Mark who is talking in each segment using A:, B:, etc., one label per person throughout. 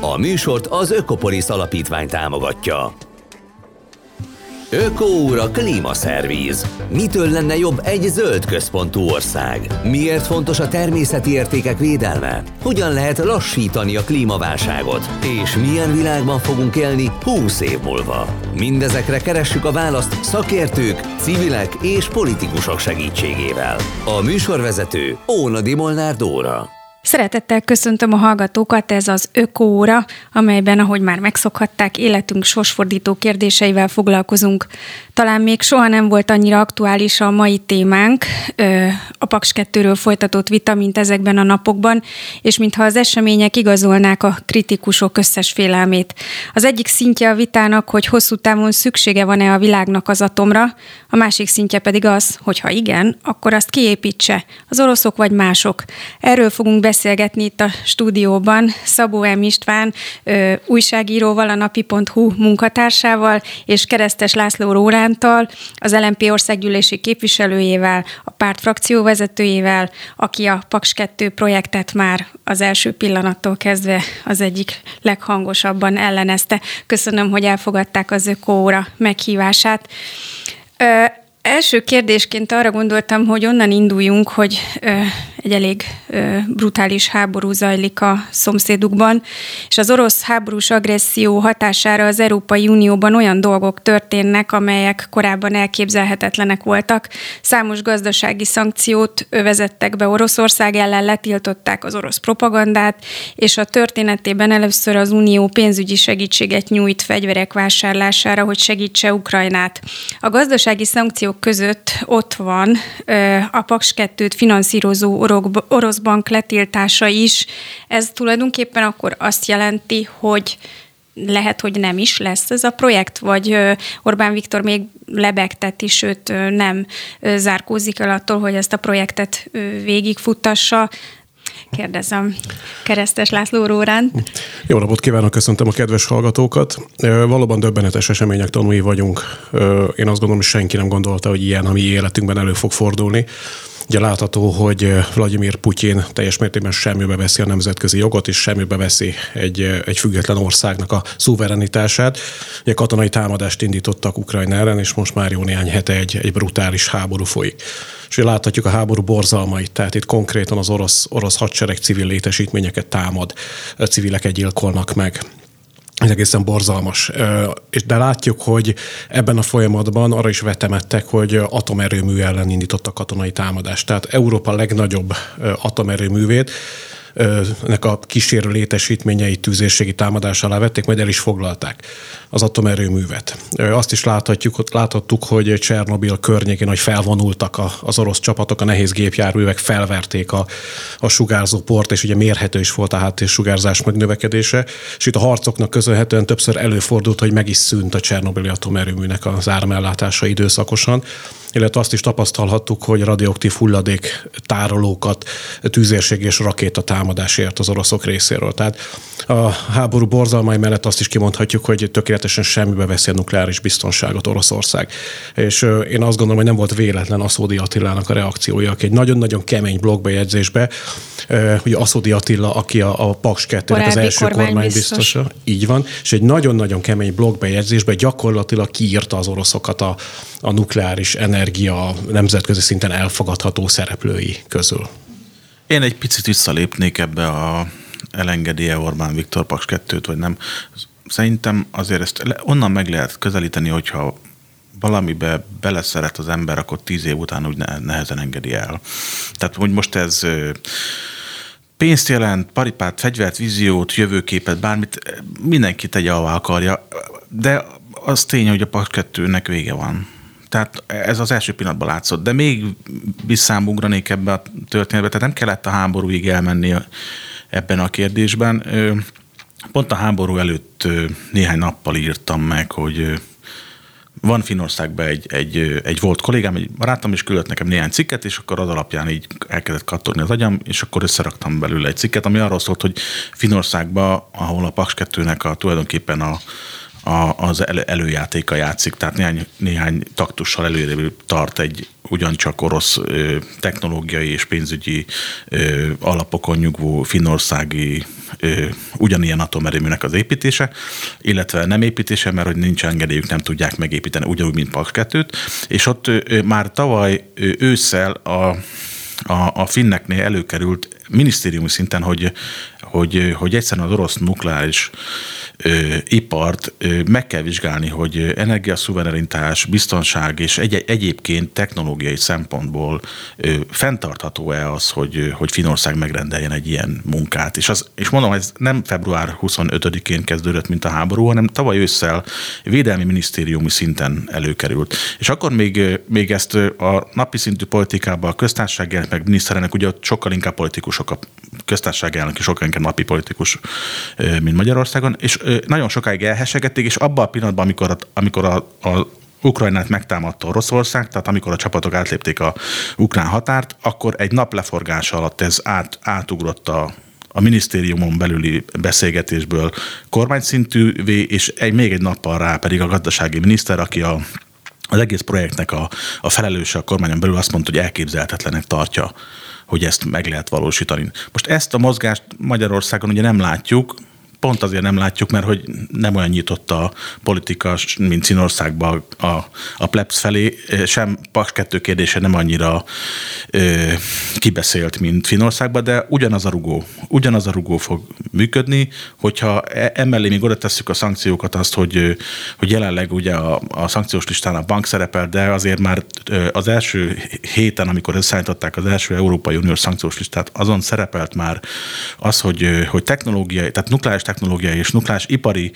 A: A műsort az Ökopolis Alapítvány támogatja. Ökóúra klímaszervíz. Mitől lenne jobb egy zöld központú ország? Miért fontos a természeti értékek védelme? Hogyan lehet lassítani a klímaválságot? És milyen világban fogunk élni 20 év múlva? Mindezekre keressük a választ szakértők, civilek és politikusok segítségével. A műsorvezető Óna Molnár Dóra.
B: Szeretettel köszöntöm a hallgatókat, ez az Ökóra, amelyben, ahogy már megszokhatták, életünk sorsfordító kérdéseivel foglalkozunk. Talán még soha nem volt annyira aktuális a mai témánk, a Paks 2-ről folytatott vita, mint ezekben a napokban, és mintha az események igazolnák a kritikusok összes félelmét. Az egyik szintje a vitának, hogy hosszú távon szüksége van-e a világnak az atomra, a másik szintje pedig az, hogy ha igen, akkor azt kiépítse, az oroszok vagy mások. Erről fogunk beszélgetni itt a stúdióban Szabó M. István ö, újságíróval, a napi.hu munkatársával, és Keresztes László Rórántal, az LMP országgyűlési képviselőjével, a párt frakcióvezetőjével, aki a Paks 2 projektet már az első pillanattól kezdve az egyik leghangosabban ellenezte. Köszönöm, hogy elfogadták az ökóra meghívását. Ö, első kérdésként arra gondoltam, hogy onnan induljunk, hogy ö, egy elég brutális háború zajlik a szomszédukban, és az orosz háborús agresszió hatására az Európai Unióban olyan dolgok történnek, amelyek korábban elképzelhetetlenek voltak. Számos gazdasági szankciót vezettek be Oroszország ellen, letiltották az orosz propagandát, és a történetében először az Unió pénzügyi segítséget nyújt fegyverek vásárlására, hogy segítse Ukrajnát. A gazdasági szankciók között ott van a Paks 2-t finanszírozó orosz bank letiltása is. Ez tulajdonképpen akkor azt jelenti, hogy lehet, hogy nem is lesz ez a projekt, vagy Orbán Viktor még lebegtet is, sőt nem zárkózik el attól, hogy ezt a projektet végigfuttassa. Kérdezem Keresztes László Rórán.
C: Jó napot kívánok, köszöntöm a kedves hallgatókat. Valóban döbbenetes események tanúi vagyunk. Én azt gondolom, hogy senki nem gondolta, hogy ilyen a mi életünkben elő fog fordulni. Ugye látható, hogy Vladimir Putyin teljes mértékben semmibe veszi a nemzetközi jogot, és semmibe veszi egy, egy független országnak a szuverenitását. Ugye katonai támadást indítottak Ukrajna ellen, és most már jó néhány hete egy, egy brutális háború folyik. És ugye láthatjuk a háború borzalmait, tehát itt konkrétan az orosz, orosz hadsereg civil létesítményeket támad, civileket gyilkolnak meg ez egészen borzalmas. De látjuk, hogy ebben a folyamatban arra is vetemettek, hogy atomerőmű ellen indítottak katonai támadást. Tehát Európa legnagyobb atomerőművét nek a kísérő létesítményei tűzérségi támadás alá vették, majd el is foglalták az atomerőművet. Azt is láthatjuk, láthattuk, hogy Csernobil környékén, hogy felvonultak az orosz csapatok, a nehéz gépjárművek felverték a, a sugárzó port, és ugye mérhető is volt a háttér sugárzás megnövekedése, és itt a harcoknak köszönhetően többször előfordult, hogy meg is szűnt a Csernobili atomerőműnek az áramellátása időszakosan illetve azt is tapasztalhattuk, hogy radioaktív hulladék tárolókat tűzérség és rakéta támadásért az oroszok részéről. Tehát a háború borzalmai mellett azt is kimondhatjuk, hogy tökéletesen semmibe veszi a nukleáris biztonságot Oroszország. És én azt gondolom, hogy nem volt véletlen Aszódi Attilának a reakciója, aki egy nagyon-nagyon kemény blogbejegyzésbe, ugye Aszódi Attila, aki a, a Paks 2 az első kormány biztosa, így van, és egy nagyon-nagyon kemény blogbejegyzésbe gyakorlatilag kiírta az oroszokat a, a nukleáris energia nemzetközi szinten elfogadható szereplői közül.
D: Én egy picit visszalépnék ebbe a elengedélye Orbán Viktor Paks 2-t, vagy nem. Szerintem azért ezt onnan meg lehet közelíteni, hogyha valamibe beleszeret az ember, akkor tíz év után úgy nehezen engedi el. Tehát, hogy most ez pénzt jelent, paripát, fegyvert, víziót, jövőképet, bármit, mindenki tegye, ahová akarja, de az tény, hogy a Paks 2-nek vége van. Tehát ez az első pillanatban látszott, de még visszámugranék ebbe a történetbe, tehát nem kellett a háborúig elmenni ebben a kérdésben. Pont a háború előtt néhány nappal írtam meg, hogy van Finországban egy, egy, egy volt kollégám, egy barátom, és küldött nekem néhány cikket, és akkor az alapján így elkezdett kattogni az agyam, és akkor összeraktam belőle egy cikket, ami arról szólt, hogy Finországban, ahol a Paks 2-nek a, tulajdonképpen a, a, az elő, előjátéka játszik, tehát néhány, néhány taktussal előre tart egy ugyancsak orosz ö, technológiai és pénzügyi ö, alapokon nyugvó finnországi ö, ugyanilyen atomerőműnek az építése, illetve nem építése, mert hogy nincs engedélyük, nem tudják megépíteni, ugyanúgy, mint Paks 2 és ott ö, már tavaly ö, ősszel a, a, a finneknél előkerült minisztériumi szinten, hogy, hogy, hogy egyszerűen az orosz nukleáris ö, ipart ö, meg kell vizsgálni, hogy energiaszuverenitás, biztonság és egy, egyébként technológiai szempontból ö, fenntartható-e az, hogy, hogy Finország megrendeljen egy ilyen munkát. És, az, és mondom, ez nem február 25-én kezdődött, mint a háború, hanem tavaly ősszel védelmi minisztériumi szinten előkerült. És akkor még, még ezt a napi szintű politikában a köztársaság meg miniszterelnök, ugye sokkal inkább politikusok a köztársaság elnök, és sokkal inkább napi politikus, mint Magyarországon, és nagyon sokáig elhesegették, és abban a pillanatban, amikor a, amikor a, a Ukrajnát megtámadta Oroszország, tehát amikor a csapatok átlépték a ukrán határt, akkor egy nap leforgása alatt ez át, átugrott a, a minisztériumon belüli beszélgetésből kormányszintűvé, és egy, még egy nappal rá pedig a gazdasági miniszter, aki a az egész projektnek a, a felelőse a kormányon belül azt mondta, hogy elképzelhetetlenek tartja, hogy ezt meg lehet valósítani. Most ezt a mozgást Magyarországon ugye nem látjuk, pont azért nem látjuk, mert hogy nem olyan nyitott a politika, mint Színországban a, a plebs felé, sem Paks 2 kérdése nem annyira ö, kibeszélt, mint Finországban, de ugyanaz a rugó, ugyanaz a rugó fog működni, hogyha e, emellé még oda tesszük a szankciókat, azt, hogy, hogy jelenleg ugye a, a szankciós listán a bank szerepel, de azért már az első héten, amikor összeállították az első Európai Uniós szankciós listát, azon szerepelt már az, hogy, hogy technológiai, tehát nukleáris technológiai és nukleáris ipari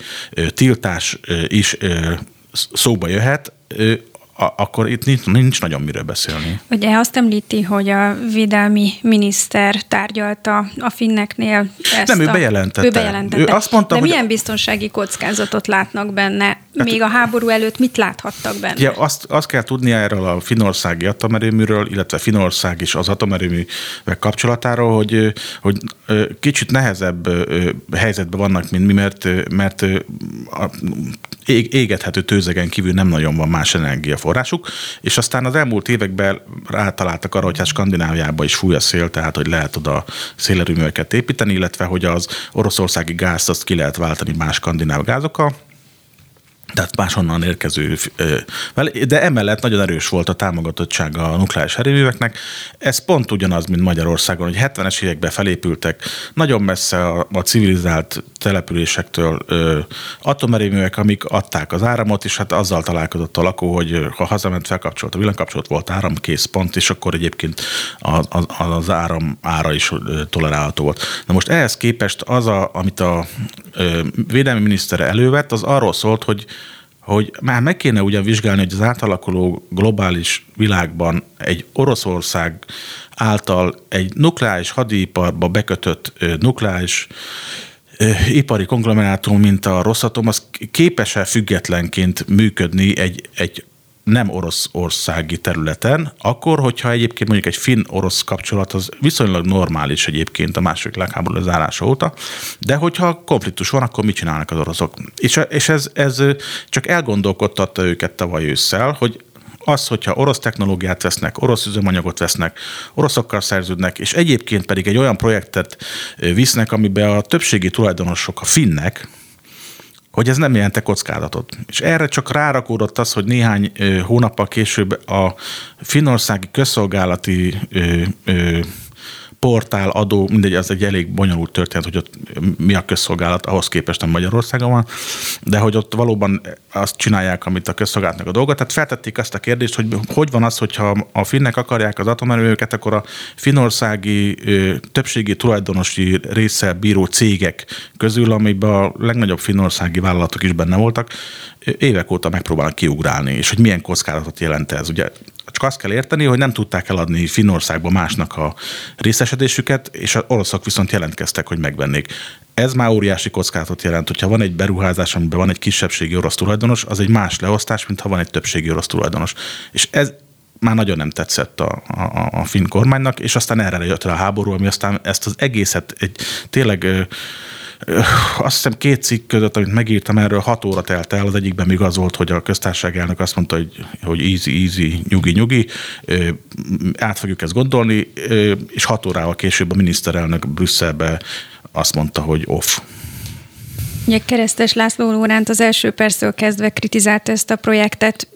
D: tiltás is szóba jöhet, akkor itt nincs, nincs nagyon miről beszélni.
B: Ugye azt említi, hogy a védelmi miniszter tárgyalta a finneknél ezt
D: Nem, ő bejelentette.
B: Ő bejelentette.
D: Ő azt mondta,
B: De
D: hogy...
B: milyen biztonsági kockázatot látnak benne? Hát, Még a háború előtt mit láthattak benne?
D: Ja, azt, azt kell tudnia erről a finországi atomerőműről, illetve Finország is az atomerőművek kapcsolatáról, hogy, hogy kicsit nehezebb helyzetben vannak, mint mi, mert, mert a égethető tőzegen kívül nem nagyon van más energiaforrásuk, és aztán az elmúlt években rátaláltak arra, hogy hát Skandináviában is fúj a szél, tehát hogy lehet oda szélerőműveket építeni, illetve hogy az oroszországi gázt azt ki lehet váltani más skandináv gázokkal, tehát máshonnan érkező, de emellett nagyon erős volt a támogatottsága a nukleáris erőműveknek. Ez pont ugyanaz, mint Magyarországon, hogy 70-es években felépültek nagyon messze a, a civilizált településektől atomerőművek, amik adták az áramot, és hát azzal találkozott a lakó, hogy ha hazament, felkapcsolt a villanykapcsolat, volt áram, kész pont, és akkor egyébként az, az, az áram ára is tolerálható volt. Na most ehhez képest az, a, amit a ö, védelmi minisztere elővett, az arról szólt, hogy hogy már meg kéne ugyan vizsgálni, hogy az átalakuló globális világban egy Oroszország által egy nukleáris hadiparba bekötött nukleáris ipari konglomerátum, mint a Rosszatom, az képes-e függetlenként működni egy, egy nem orosz országi területen, akkor, hogyha egyébként mondjuk egy finn-orosz kapcsolat az viszonylag normális egyébként a második világháború zárása óta, de hogyha konfliktus van, akkor mit csinálnak az oroszok? És, és ez, ez csak elgondolkodtatta őket tavaly ősszel, hogy az, hogyha orosz technológiát vesznek, orosz üzemanyagot vesznek, oroszokkal szerződnek, és egyébként pedig egy olyan projektet visznek, amiben a többségi tulajdonosok a finnek, hogy ez nem jelente kockázatot. És erre csak rárakódott az, hogy néhány hónappal később a finországi közszolgálati ö, ö, portál, adó, mindegy, az egy elég bonyolult történet, hogy ott mi a közszolgálat, ahhoz képest nem Magyarországon van, de hogy ott valóban azt csinálják, amit a közszolgálatnak a dolga. Tehát feltették azt a kérdést, hogy hogy van az, hogyha a finnek akarják az atomerőműveket, akkor a finországi többségi tulajdonosi része bíró cégek közül, amiben a legnagyobb finországi vállalatok is benne voltak, évek óta megpróbálnak kiugrálni, és hogy milyen kockázatot jelent ez. Ugye csak azt kell érteni, hogy nem tudták eladni Finnországba másnak a részesedésüket, és az oroszok viszont jelentkeztek, hogy megvennék. Ez már óriási kockázatot jelent, hogyha van egy beruházás, amiben van egy kisebbségi orosz tulajdonos, az egy más leosztás, mint ha van egy többségi orosz tulajdonos. És ez már nagyon nem tetszett a, a, a finn kormánynak, és aztán erre jött rá a háború, ami aztán ezt az egészet egy tényleg azt hiszem két cikk között, amit megírtam erről, hat óra telt el, az egyikben még az volt, hogy a köztársaság elnök azt mondta, hogy, hogy easy, easy, nyugi, nyugi, át fogjuk ezt gondolni, és hat órával később a miniszterelnök Brüsszelbe azt mondta, hogy off.
B: Ugye Keresztes László Lóránt az első perctől kezdve kritizálta ezt a projektet.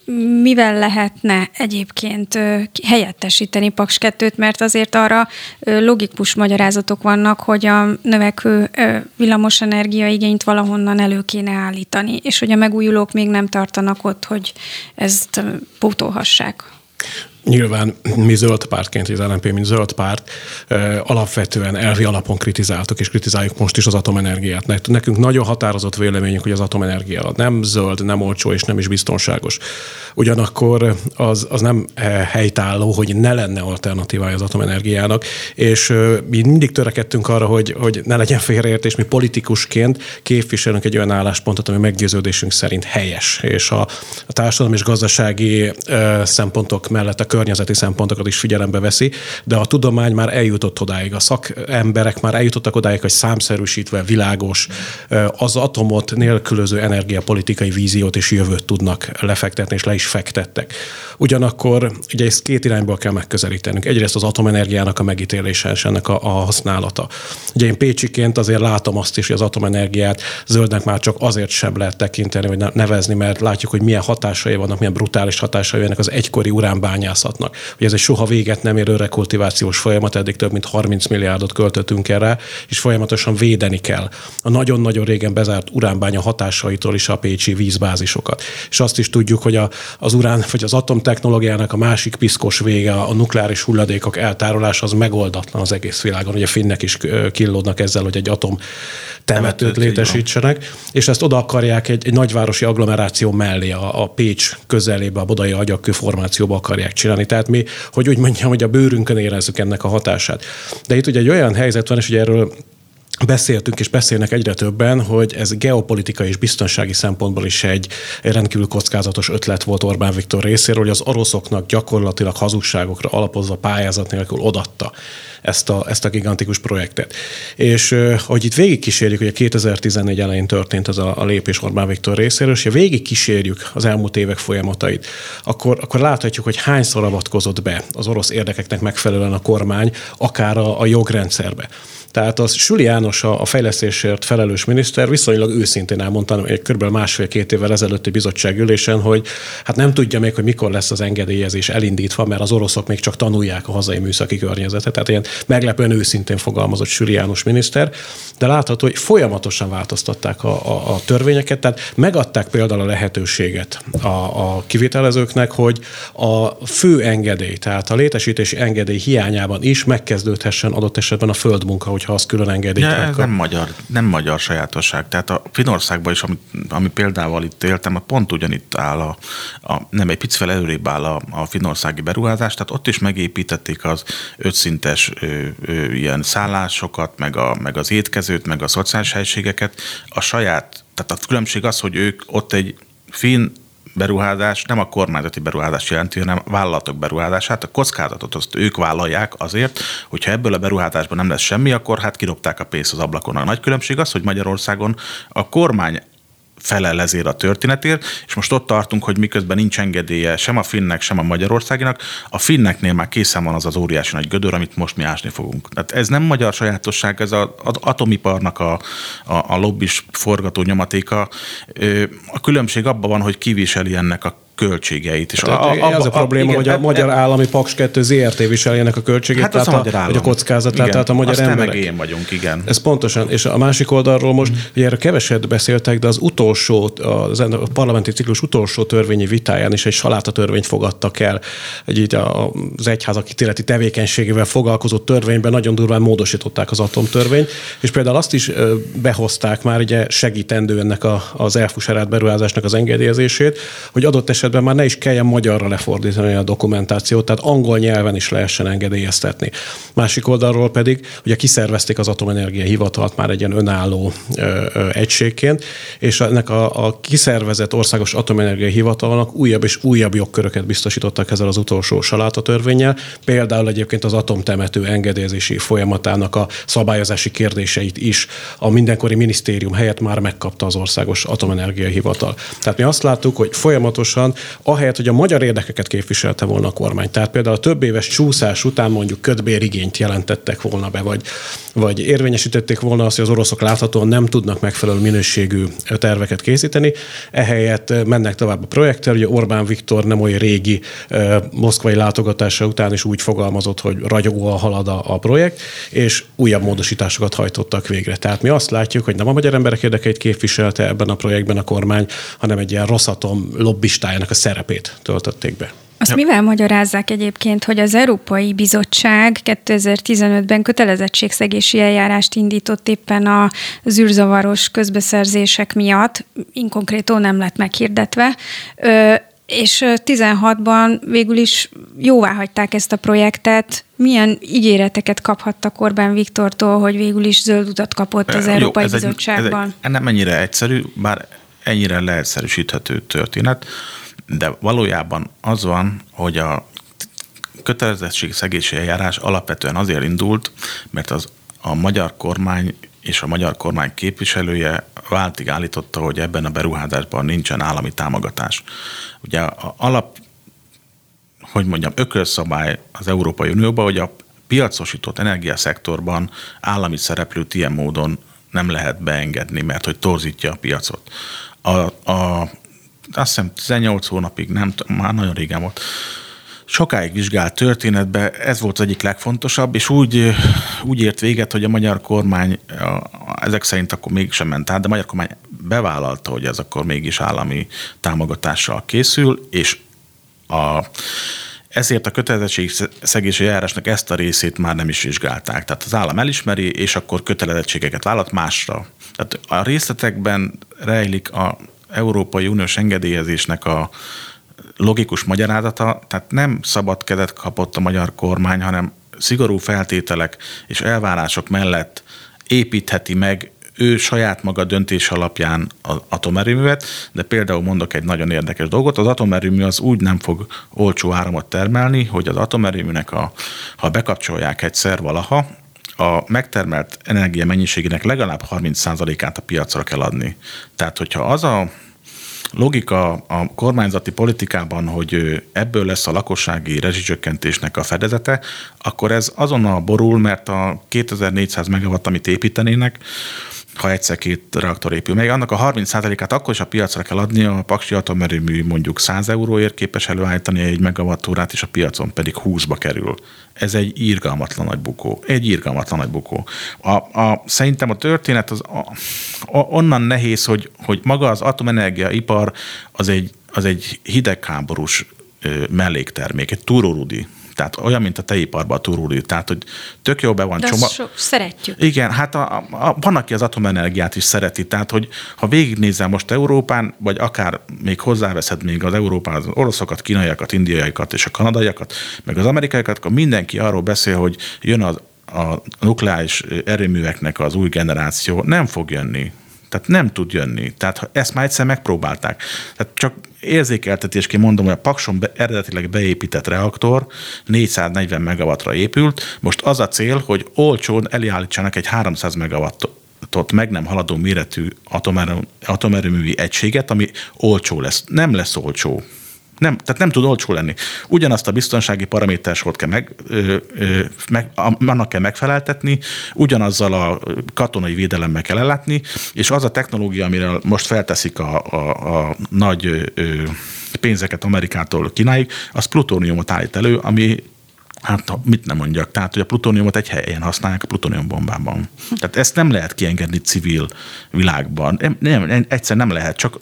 B: Mivel lehetne egyébként helyettesíteni Paks 2-t, mert azért arra logikus magyarázatok vannak, hogy a növekvő villamosenergia igényt valahonnan elő kéne állítani, és hogy a megújulók még nem tartanak ott, hogy ezt pótolhassák.
C: Nyilván mi zöld pártként, az LNP, mint zöld párt, alapvetően elvi alapon kritizáltuk, és kritizáljuk most is az atomenergiát. Nekünk nagyon határozott véleményünk, hogy az atomenergia nem zöld, nem olcsó és nem is biztonságos. Ugyanakkor az, az nem helytálló, hogy ne lenne alternatívája az atomenergiának, és mi mindig törekedtünk arra, hogy, hogy ne legyen félreértés, mi politikusként képviselünk egy olyan álláspontot, ami meggyőződésünk szerint helyes, és a, a társadalmi és gazdasági szempontok mellett a környezeti szempontokat is figyelembe veszi, de a tudomány már eljutott odáig, a szakemberek már eljutottak odáig, hogy számszerűsítve világos, az atomot nélkülöző energiapolitikai víziót és jövőt tudnak lefektetni, és le is fektettek. Ugyanakkor ugye ezt két irányból kell megközelítenünk. Egyrészt az atomenergiának a megítélése és ennek a, a használata. Ugye én Pécsiként azért látom azt is, hogy az atomenergiát zöldnek már csak azért sem lehet tekinteni, vagy nevezni, mert látjuk, hogy milyen hatásai vannak, milyen brutális hatásai ennek az egykori uránbányász vadászatnak. Ugye ez egy soha véget nem érő rekultivációs folyamat, eddig több mint 30 milliárdot költöttünk erre, és folyamatosan védeni kell a nagyon-nagyon régen bezárt uránbánya hatásaitól is a pécsi vízbázisokat. És azt is tudjuk, hogy a, az urán vagy az atomtechnológiának a másik piszkos vége, a nukleáris hulladékok eltárolása az megoldatlan az egész világon. Ugye finnek is killódnak ezzel, hogy egy atom temetőt létesítsenek, és ezt oda akarják egy, egy nagyvárosi agglomeráció mellé, a, a Pécs közelébe, a Bodai agyakkő formációba akarják csinálni. Tehát mi, hogy úgy mondjam, hogy a bőrünkön érezzük ennek a hatását. De itt ugye egy olyan helyzet van, és ugye erről beszéltünk és beszélnek egyre többen, hogy ez geopolitikai és biztonsági szempontból is egy rendkívül kockázatos ötlet volt Orbán Viktor részéről, hogy az oroszoknak gyakorlatilag hazugságokra alapozva pályázat nélkül odatta ezt a, ezt a gigantikus projektet. És hogy itt végigkísérjük, hogy a 2014 elején történt ez a, a lépés Orbán Viktor részéről, és ha végigkísérjük az elmúlt évek folyamatait, akkor, akkor láthatjuk, hogy hányszor avatkozott be az orosz érdekeknek megfelelően a kormány, akár a, a jogrendszerbe. Tehát az Süli János a, fejlesztésért felelős miniszter viszonylag őszintén elmondta egy kb. másfél-két évvel ezelőtti bizottságülésen, hogy hát nem tudja még, hogy mikor lesz az engedélyezés elindítva, mert az oroszok még csak tanulják a hazai műszaki környezetet. Tehát ilyen meglepően őszintén fogalmazott Süli János miniszter, de látható, hogy folyamatosan változtatták a, a, a törvényeket, tehát megadták például a lehetőséget a, a kivitelezőknek, hogy a fő engedély, tehát a létesítési engedély hiányában is megkezdődhessen adott esetben a földmunka, hogyha azt külön engedik.
D: Ja, ez nem magyar, nem magyar sajátosság. Tehát a Finországban is, ami, ami példával itt éltem, pont ugyanitt áll a, a nem egy picivel előrébb áll a, a finországi beruházás, tehát ott is megépítették az ötszintes ö, ö, ilyen szállásokat, meg, a, meg az étkezőt, meg a szociális helységeket. A saját, tehát a különbség az, hogy ők ott egy finn beruházás nem a kormányzati beruházás jelenti, hanem vállalatok beruházását. A kockázatot azt ők vállalják azért, hogyha ebből a beruházásban nem lesz semmi, akkor hát kirobták a pénzt az ablakon. A nagy különbség az, hogy Magyarországon a kormány felel ezért a történetért, és most ott tartunk, hogy miközben nincs engedélye sem a finnek, sem a magyarországinak, a finneknél már készen van az az óriási nagy gödör, amit most mi ásni fogunk. Tehát ez nem magyar sajátosság, ez az atomiparnak a, a, a lobbis forgató nyomatéka. A különbség abban van, hogy kiviseli ennek a költségeit.
C: És hát, a, a, az a, a probléma, igen, hogy a Magyar e, Állami Paks 2 ZRT viseli ennek a költségét, hát tehát a, magyar vagy a kockázatát, igen, tehát a magyar
D: Aztán
C: emberek.
D: meg vagyunk, igen.
C: Ez pontosan, és a másik oldalról most, mm. ugye erre keveset beszéltek, de az utolsó, az, a parlamenti ciklus utolsó törvényi vitáján is egy saláta törvényt fogadtak el, egy így az egyházak ítéleti tevékenységével foglalkozó törvényben nagyon durván módosították az atomtörvényt, és például azt is behozták már ugye segítendő ennek a, az elfuserált beruházásnak az engedélyezését, hogy adott esetben esetben már ne is kelljen magyarra lefordítani a dokumentációt, tehát angol nyelven is lehessen engedélyeztetni. Másik oldalról pedig, ugye kiszervezték az Atomenergia Hivatalt már egy ilyen önálló ö, ö, egységként, és ennek a, a kiszervezett országos atomenergia hivatalnak újabb és újabb jogköröket biztosítottak ezzel az utolsó saláta törvényel, például egyébként az atomtemető engedélyezési folyamatának a szabályozási kérdéseit is a mindenkori minisztérium helyett már megkapta az országos atomenergia hivatal. Tehát mi azt láttuk, hogy folyamatosan, ahelyett, hogy a magyar érdekeket képviselte volna a kormány, tehát például a több éves csúszás után mondjuk ködbérigényt jelentettek volna be, vagy, vagy érvényesítették volna azt, hogy az oroszok láthatóan nem tudnak megfelelő minőségű terveket készíteni, ehelyett mennek tovább a projekttel, ugye Orbán Viktor nem olyan régi moszkvai látogatása után is úgy fogalmazott, hogy ragyogóan halad a, a projekt, és újabb módosításokat hajtottak végre. Tehát mi azt látjuk, hogy nem a magyar emberek érdekeit képviselte ebben a projektben a kormány, hanem egy ilyen rosszatom lobbistájának a szerepét töltötték be.
B: Azt mivel magyarázzák egyébként, hogy az Európai Bizottság 2015-ben kötelezettségszegési eljárást indított éppen a zűrzavaros közbeszerzések miatt, inkonkrétó nem lett meghirdetve, és 16-ban végül is jóvá hagyták ezt a projektet. Milyen ígéreteket kaphattak Orbán Viktortól, hogy végül is zöld utat kapott az Jó, Európai ez Bizottságban?
D: Egy, ez egy, nem ennyire egyszerű, bár ennyire leegyszerűsíthető történet, de valójában az van, hogy a szegési eljárás alapvetően azért indult, mert az a magyar kormány és a magyar kormány képviselője váltig állította, hogy ebben a beruházásban nincsen állami támogatás. Ugye a alap, hogy mondjam, ökölszabály az Európai Unióban, hogy a piacosított energiaszektorban állami szereplőt ilyen módon nem lehet beengedni, mert hogy torzítja a piacot. A, a, azt hiszem 18 hónapig, nem, már nagyon régen volt, sokáig vizsgált történetbe ez volt az egyik legfontosabb, és úgy, úgy ért véget, hogy a magyar kormány ezek szerint akkor mégsem ment át, de a magyar kormány bevállalta, hogy ez akkor mégis állami támogatással készül, és a, ezért a kötelezettségszegési járásnak ezt a részét már nem is vizsgálták. Tehát az állam elismeri, és akkor kötelezettségeket vállalt másra. Tehát a részletekben rejlik a Európai Uniós engedélyezésnek a, logikus magyarázata, tehát nem szabad kezet kapott a magyar kormány, hanem szigorú feltételek és elvárások mellett építheti meg ő saját maga döntés alapján az atomerőművet, de például mondok egy nagyon érdekes dolgot, az atomerőmű az úgy nem fog olcsó áramot termelni, hogy az atomerőműnek, a, ha bekapcsolják egyszer valaha, a megtermelt energia mennyiségének legalább 30%-át a piacra kell adni. Tehát, hogyha az a logika a kormányzati politikában, hogy ebből lesz a lakossági rezsicsökkentésnek a fedezete, akkor ez azonnal borul, mert a 2400 megawatt, amit építenének, ha egyszer két reaktor épül meg. Annak a 30%-át akkor is a piacra kell adni, a Paksi atomerőmű mondjuk 100 euróért képes előállítani egy megawattórát, és a piacon pedig 20-ba kerül. Ez egy írgalmatlan nagy bukó. Egy írgalmatlan nagy bukó. A, a, szerintem a történet az a, a, onnan nehéz, hogy, hogy maga az atomenergia ipar az egy, az egy hidegháborús melléktermék, egy túrórudi tehát olyan, mint a tejiparban a turuli. Tehát, hogy tök jó be van
B: csomag. So, szeretjük.
D: Igen, hát a, a, van, aki az atomenergiát is szereti. Tehát, hogy ha végignézel most Európán, vagy akár még hozzáveszed még az Európán az oroszokat, kínaiakat, indiaiakat és a kanadaiakat, meg az amerikaiakat, akkor mindenki arról beszél, hogy jön az a nukleáris erőműveknek az új generáció nem fog jönni. Tehát nem tud jönni. Tehát ezt már egyszer megpróbálták. Tehát csak érzékeltetésként mondom, hogy a Pakson be, eredetileg beépített reaktor 440 megawattra épült. Most az a cél, hogy olcsón elállítsanak egy 300 megawattot meg nem haladó méretű atomerőművi egységet, ami olcsó lesz. Nem lesz olcsó. Nem, tehát nem tud olcsó lenni. Ugyanazt a biztonsági paramétersort kell meg, meg, annak kell megfeleltetni, ugyanazzal a katonai védelemmel kell ellátni, és az a technológia, amire most felteszik a, a, a nagy pénzeket Amerikától Kínáig, az plutóniumot állít elő, ami Hát mit nem mondjak, tehát hogy a plutóniumot egy helyen használják a plutónium bombában. Tehát ezt nem lehet kiengedni civil világban. Nem, nem, egyszer nem lehet, csak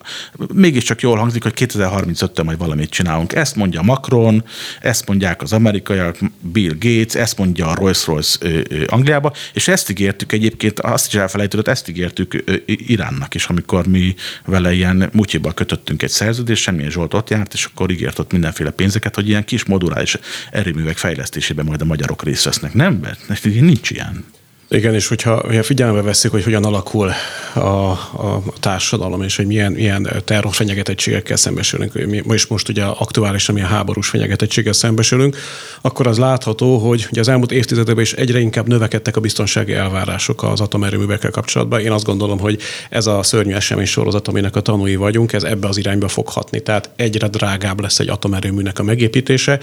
D: mégiscsak jól hangzik, hogy 2035-től majd valamit csinálunk. Ezt mondja Macron, ezt mondják az amerikaiak, Bill Gates, ezt mondja a Rolls-Royce Angliába, és ezt ígértük egyébként, azt is elfelejtődött, ezt ígértük Iránnak is, amikor mi vele ilyen mutyiba kötöttünk egy szerződést, semmilyen Zsolt ott járt, és akkor ígért ott mindenféle pénzeket, hogy ilyen kis modulális erőművek fejlesztésében majd a magyarok részt vesznek. Nem, mert nincs ilyen.
C: Igen, és hogyha, hogyha figyelembe veszik, hogy hogyan alakul a, a társadalom, és hogy milyen, milyen terrorfenyegetettségekkel szembesülünk, mi most, most ugye aktuálisan milyen háborús fenyegetettséggel szembesülünk, akkor az látható, hogy ugye az elmúlt évtizedekben is egyre inkább növekedtek a biztonsági elvárások az atomerőművekkel kapcsolatban. Én azt gondolom, hogy ez a szörnyű esemény sorozat, aminek a tanúi vagyunk, ez ebbe az irányba fog hatni. Tehát egyre drágább lesz egy atomerőműnek a megépítése,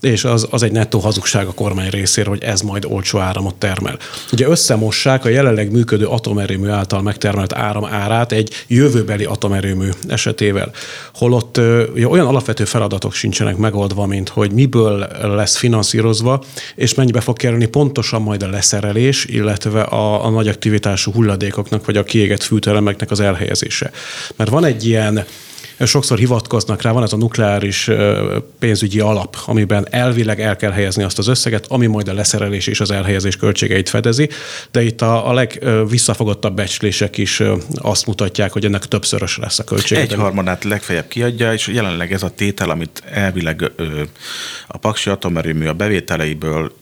C: és az, az egy nettó hazugság a kormány részéről, hogy ez majd olcsó áramot termel. Ugye ugye összemossák a jelenleg működő atomerőmű által megtermelt áram árát egy jövőbeli atomerőmű esetével. Holott ugye, olyan alapvető feladatok sincsenek megoldva, mint hogy miből lesz finanszírozva, és mennyibe fog kerülni pontosan majd a leszerelés, illetve a, a nagy aktivitású hulladékoknak, vagy a kiégett fűtelemeknek az elhelyezése. Mert van egy ilyen sokszor hivatkoznak rá, van ez a nukleáris pénzügyi alap, amiben elvileg el kell helyezni azt az összeget, ami majd a leszerelés és az elhelyezés költségeit fedezi, de itt a, a legvisszafogottabb becslések is azt mutatják, hogy ennek többszörös lesz a költség.
D: Egy harmadát legfeljebb kiadja, és jelenleg ez a tétel, amit elvileg a Paksi atomerőmű a bevételeiből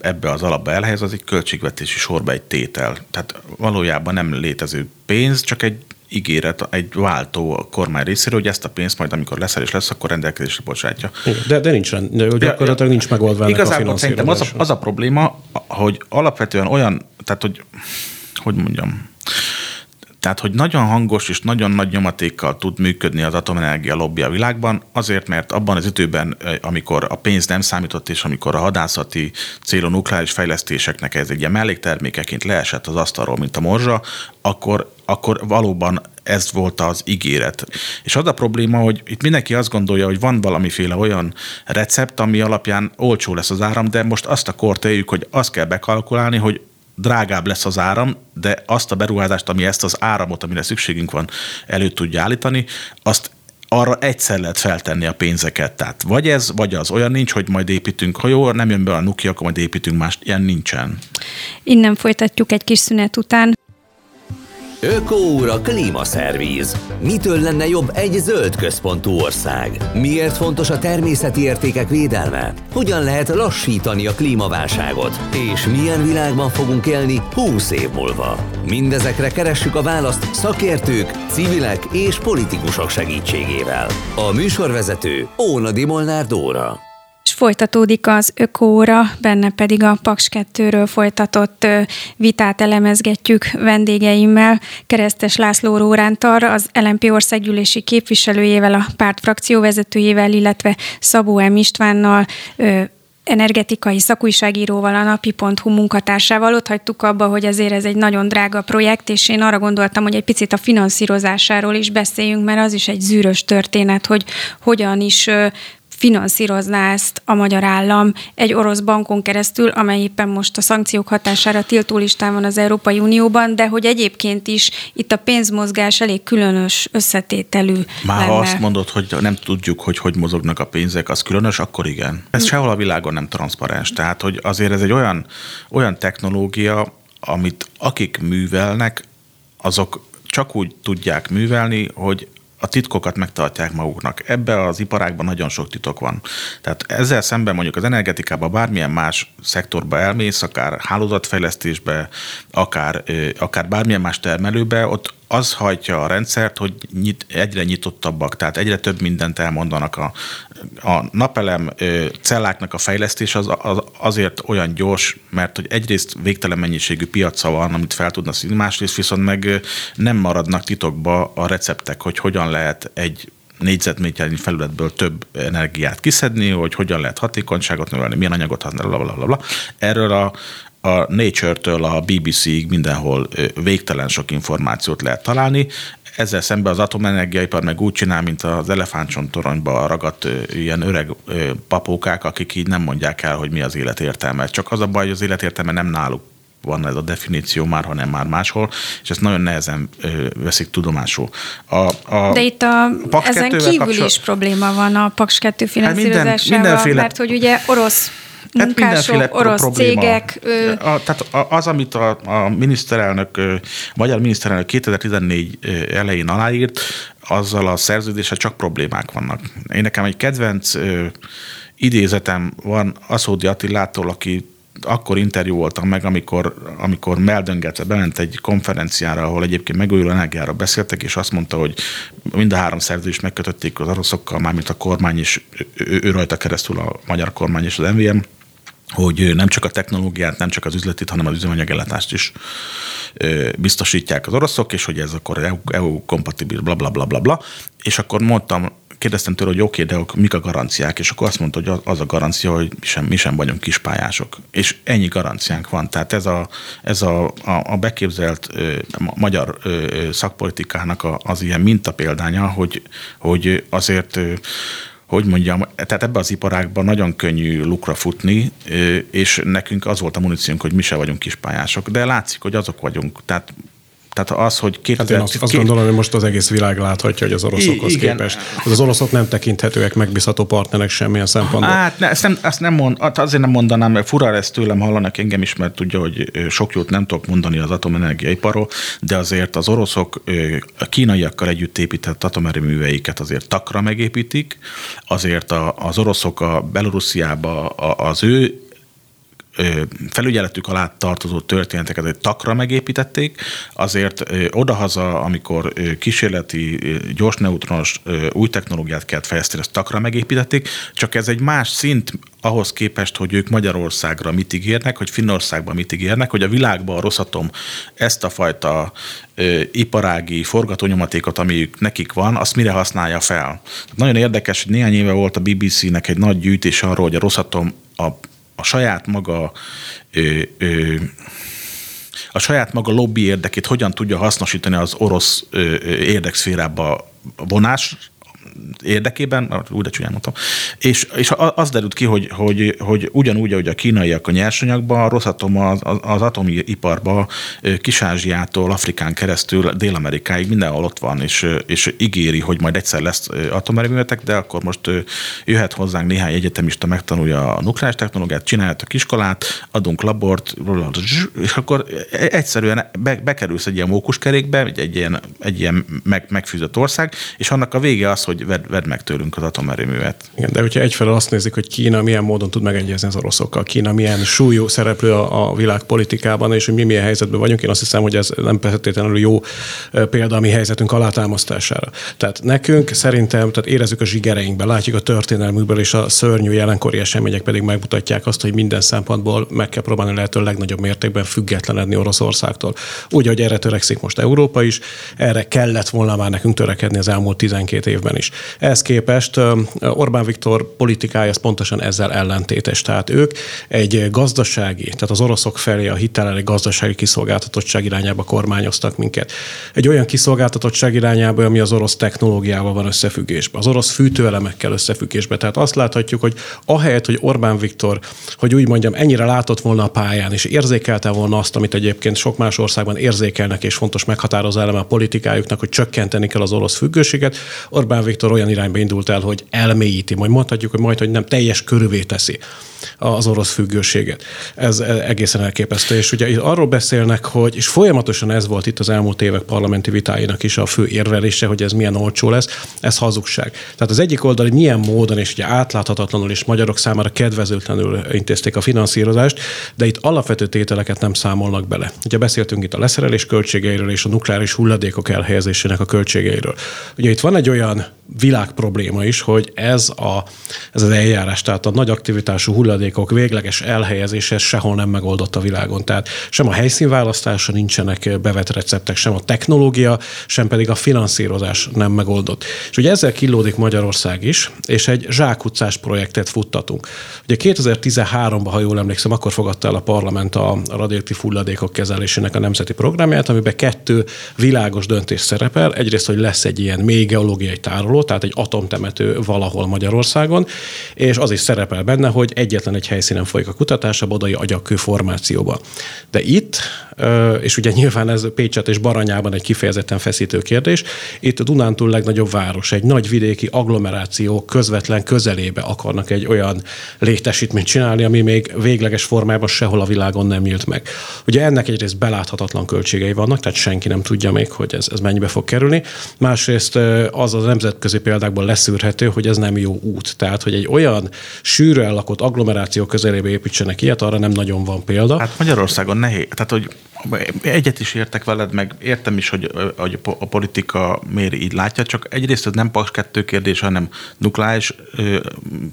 D: ebbe az alapba elhelyez, az egy költségvetési sorba egy tétel. Tehát valójában nem létező pénz, csak egy ígéret, egy váltó a kormány részéről, hogy ezt a pénzt majd, amikor lesz és lesz, akkor rendelkezésre bocsátja.
C: De, de nincs, de gyakorlatilag nincs megoldva ennek
D: Igazából a szerintem az a, az a probléma, hogy alapvetően olyan, tehát hogy, hogy mondjam, tehát, hogy nagyon hangos és nagyon nagy nyomatékkal tud működni az atomenergia lobby a világban, azért, mert abban az időben, amikor a pénz nem számított, és amikor a hadászati célú nukleáris fejlesztéseknek ez egy ilyen melléktermékeként leesett az asztalról, mint a morzsa, akkor, akkor valóban ez volt az ígéret. És az a probléma, hogy itt mindenki azt gondolja, hogy van valamiféle olyan recept, ami alapján olcsó lesz az áram, de most azt a kort éljük, hogy azt kell bekalkulálni, hogy drágább lesz az áram, de azt a beruházást, ami ezt az áramot, amire szükségünk van, elő tudja állítani, azt arra egyszer lehet feltenni a pénzeket. Tehát vagy ez, vagy az. Olyan nincs, hogy majd építünk, ha nem jön be a Nuki, akkor majd építünk más. Ilyen nincsen.
B: Innen folytatjuk egy kis szünet után.
A: Ökóúra klímaszervíz. Mitől lenne jobb egy zöld központú ország? Miért fontos a természeti értékek védelme? Hogyan lehet lassítani a klímaválságot? És milyen világban fogunk élni 20 év múlva? Mindezekre keressük a választ szakértők, civilek és politikusok segítségével. A műsorvezető Óna Molnár Dóra
B: folytatódik az ökóra, benne pedig a Paks 2-ről folytatott vitát elemezgetjük vendégeimmel. Keresztes László Rórántar, az LMP országgyűlési képviselőjével, a párt frakcióvezetőjével, illetve Szabó M. Istvánnal, energetikai szakújságíróval, a napi.hu munkatársával. Ott hagytuk abba, hogy azért ez egy nagyon drága projekt, és én arra gondoltam, hogy egy picit a finanszírozásáról is beszéljünk, mert az is egy zűrös történet, hogy hogyan is finanszírozná ezt a magyar állam egy orosz bankon keresztül, amely éppen most a szankciók hatására tiltólistán van az Európai Unióban, de hogy egyébként is itt a pénzmozgás elég különös összetételű
D: Már
B: lenne.
D: ha azt mondod, hogy nem tudjuk, hogy hogy mozognak a pénzek, az különös, akkor igen. Ez sehol a világon nem transzparens. Tehát, hogy azért ez egy olyan, olyan technológia, amit akik művelnek, azok csak úgy tudják művelni, hogy a titkokat megtartják maguknak. Ebbe az iparágban nagyon sok titok van. Tehát ezzel szemben mondjuk az energetikában bármilyen más szektorba elmész, akár hálózatfejlesztésbe, akár, akár bármilyen más termelőbe, ott az hajtja a rendszert, hogy nyit, egyre nyitottabbak, tehát egyre több mindent elmondanak. A, a napelem celláknak a fejlesztés az, az azért olyan gyors, mert hogy egyrészt végtelen mennyiségű piaca van, amit fel tudna színni, másrészt viszont meg nem maradnak titokba a receptek, hogy hogyan lehet egy négyzetméternyi felületből több energiát kiszedni, hogy hogyan lehet hatékonyságot növelni, milyen anyagot használni, bla, bla, bla. Erről a, a Nature-től a BBC-ig mindenhol végtelen sok információt lehet találni. Ezzel szemben az atomenergiaipar meg úgy csinál, mint az elefántcsontoronyba ragadt ilyen öreg papókák, akik így nem mondják el, hogy mi az élet értelme. Csak az a baj, hogy az élet értelme nem náluk van ez a definíció már, hanem már máshol, és ezt nagyon nehezen ö, veszik tudomásul.
B: A, a De itt a, ezen kívül kapcsol... is probléma van a Paks 2 finanszírozásával, hát minden, mindenféle... mert hogy ugye orosz munkások, hát orosz probléma. cégek. Ö...
D: A, tehát az, amit a, a miniszterelnök, a magyar miniszterelnök 2014 elején aláírt, azzal a szerződéssel csak problémák vannak. Én nekem egy kedvenc ö, idézetem van Aszódi Attilától, aki akkor interjú voltam meg, amikor, amikor meldöngetve bement egy konferenciára, ahol egyébként megújuló energiára beszéltek, és azt mondta, hogy mind a három szerződést megkötötték az oroszokkal, mármint a kormány is, ő, ő rajta keresztül a magyar kormány és az MVM, hogy nem csak a technológiát, nem csak az üzletit, hanem az üzemanyagellátást is biztosítják az oroszok, és hogy ez akkor EU-kompatibilis, EU bla, bla, bla, bla, bla. És akkor mondtam, kérdeztem tőle, hogy oké, okay, de mik a garanciák, és akkor azt mondta, hogy az a garancia, hogy mi sem, mi sem vagyunk kispályások. És ennyi garanciánk van. Tehát ez a, ez a, a, a beképzelt ö, magyar ö, szakpolitikának a, az ilyen mintapéldánya, hogy, hogy azért ö, hogy mondjam, tehát ebbe az iparágban nagyon könnyű lukra futni, és nekünk az volt a muníciónk, hogy mi se vagyunk kispályások, de látszik, hogy azok vagyunk. Tehát tehát az, hogy
C: 2000... Hát én azt, azt gondolom, hogy most az egész világ láthatja, hogy az oroszokhoz igen. képest. Az oroszok nem tekinthetőek megbízható partnerek semmilyen szempontból.
D: Hát ne, ezt, nem, ezt nem mond, hát azért nem mondanám, mert fura ezt tőlem hallanak engem is, mert tudja, hogy sok jót nem tudok mondani az atomenergiaiparról, de azért az oroszok a kínaiakkal együtt épített atomerőműveiket azért takra megépítik, azért az oroszok a Belorussziába az ő felügyeletük alá tartozó történeteket egy takra megépítették, azért odahaza, amikor kísérleti gyors neutronos új technológiát kellett fejleszteni, ezt takra megépítették, csak ez egy más szint ahhoz képest, hogy ők Magyarországra mit ígérnek, hogy Finnországban mit ígérnek, hogy a világban a Rosszatom ezt a fajta ö, iparági forgatónyomatékot, ami nekik van, azt mire használja fel. Nagyon érdekes, hogy néhány éve volt a BBC-nek egy nagy gyűjtés arról, hogy a Rosszatom a a saját maga ö, ö, a saját maga lobby érdekét hogyan tudja hasznosítani az orosz érdekszférába vonás érdekében, úgy de csúnyán mondtam, és, és az derült ki, hogy, hogy, hogy ugyanúgy, ahogy a kínaiak a nyersanyagban, a Rosszatom az, az atomiparban Kis-Ázsiától, Afrikán keresztül Dél-Amerikáig mindenhol ott van, és, és ígéri, hogy majd egyszer lesz atomerőművetek, de akkor most jöhet hozzánk néhány egyetemista, megtanulja a nukleáris technológiát, csináljátok iskolát, adunk labort, és akkor egyszerűen be, bekerülsz egy ilyen mókuskerékbe, egy, egy ilyen, egy ilyen meg, megfűzött ország, és annak a vége az, hogy vedd, vedd meg tőlünk az atomerőművet.
C: Igen, de hogyha egyfelől azt nézik, hogy Kína milyen módon tud megegyezni az oroszokkal, Kína milyen súlyú szereplő a, a világpolitikában, és hogy mi milyen helyzetben vagyunk, én azt hiszem, hogy ez nem feltétlenül jó példa a mi helyzetünk alátámasztására. Tehát nekünk szerintem, tehát érezzük a zsigereinkben, látjuk a történelmükből, és a szörnyű jelenkori események pedig megmutatják azt, hogy minden szempontból meg kell próbálni lehető legnagyobb mértékben függetlenedni Oroszországtól. Úgy, hogy erre törekszik most Európa is, erre kellett volna már nekünk törekedni az elmúlt 12 évben is. Ehhez képest Orbán Viktor politikája pontosan ezzel ellentétes. Tehát ők egy gazdasági, tehát az oroszok felé a hitelelő gazdasági kiszolgáltatottság irányába kormányoztak minket. Egy olyan kiszolgáltatottság irányába, ami az orosz technológiával van összefüggésben, az orosz fűtőelemekkel összefüggésben. Tehát azt láthatjuk, hogy ahelyett, hogy Orbán Viktor, hogy úgy mondjam, ennyire látott volna a pályán, és érzékelte volna azt, amit egyébként sok más országban érzékelnek, és fontos meghatározó eleme a politikájuknak, hogy csökkenteni kell az orosz függőséget. Orbán Viktor olyan irányba indult el, hogy elmélyíti, majd mondhatjuk, hogy majd, hogy nem teljes körülvé teszi az orosz függőséget. Ez egészen elképesztő. És ugye arról beszélnek, hogy, és folyamatosan ez volt itt az elmúlt évek parlamenti vitáinak is a fő érvelése, hogy ez milyen olcsó lesz, ez hazugság. Tehát az egyik oldal, hogy milyen módon és ugye átláthatatlanul és magyarok számára kedvezőtlenül intézték a finanszírozást, de itt alapvető tételeket nem számolnak bele. Ugye beszéltünk itt a leszerelés költségeiről és a nukleáris hulladékok elhelyezésének a költségeiről. Ugye itt van egy olyan világ probléma is, hogy ez, a, ez az eljárás, tehát a nagy aktivitású hulladékok végleges elhelyezése sehol nem megoldott a világon. Tehát sem a helyszínválasztása nincsenek bevett receptek, sem a technológia, sem pedig a finanszírozás nem megoldott. És ugye ezzel kilódik Magyarország is, és egy zsákutcás projektet futtatunk. Ugye 2013-ban, ha jól emlékszem, akkor fogadta el a parlament a radioaktív hulladékok kezelésének a nemzeti programját, amiben kettő világos döntés szerepel. Egyrészt, hogy lesz egy ilyen mély geológiai tároló, tehát egy atomtemető valahol Magyarországon, és az is szerepel benne, hogy egyetlen egy helyszínen folyik a kutatás, a Bodai agyakkő formációba. De itt, és ugye nyilván ez Pécset és Baranyában egy kifejezetten feszítő kérdés, itt a Dunántúl legnagyobb város, egy nagy vidéki agglomeráció közvetlen közelébe akarnak egy olyan létesítményt csinálni, ami még végleges formában sehol a világon nem nyílt meg. Ugye ennek egyrészt beláthatatlan költségei vannak, tehát senki nem tudja még, hogy ez, ez mennyibe fog kerülni. Másrészt az a nemzetközi példákból leszűrhető, hogy ez nem jó út. Tehát, hogy egy olyan sűrű ellakott agglomeráció közelébe építsenek ilyet, arra nem nagyon van példa.
D: Hát Magyarországon nehéz. Tehát, hogy egyet is értek veled, meg értem is, hogy, hogy a politika miért így látja, csak egyrészt ez nem Paks 2 kérdés, hanem nukleáris ö,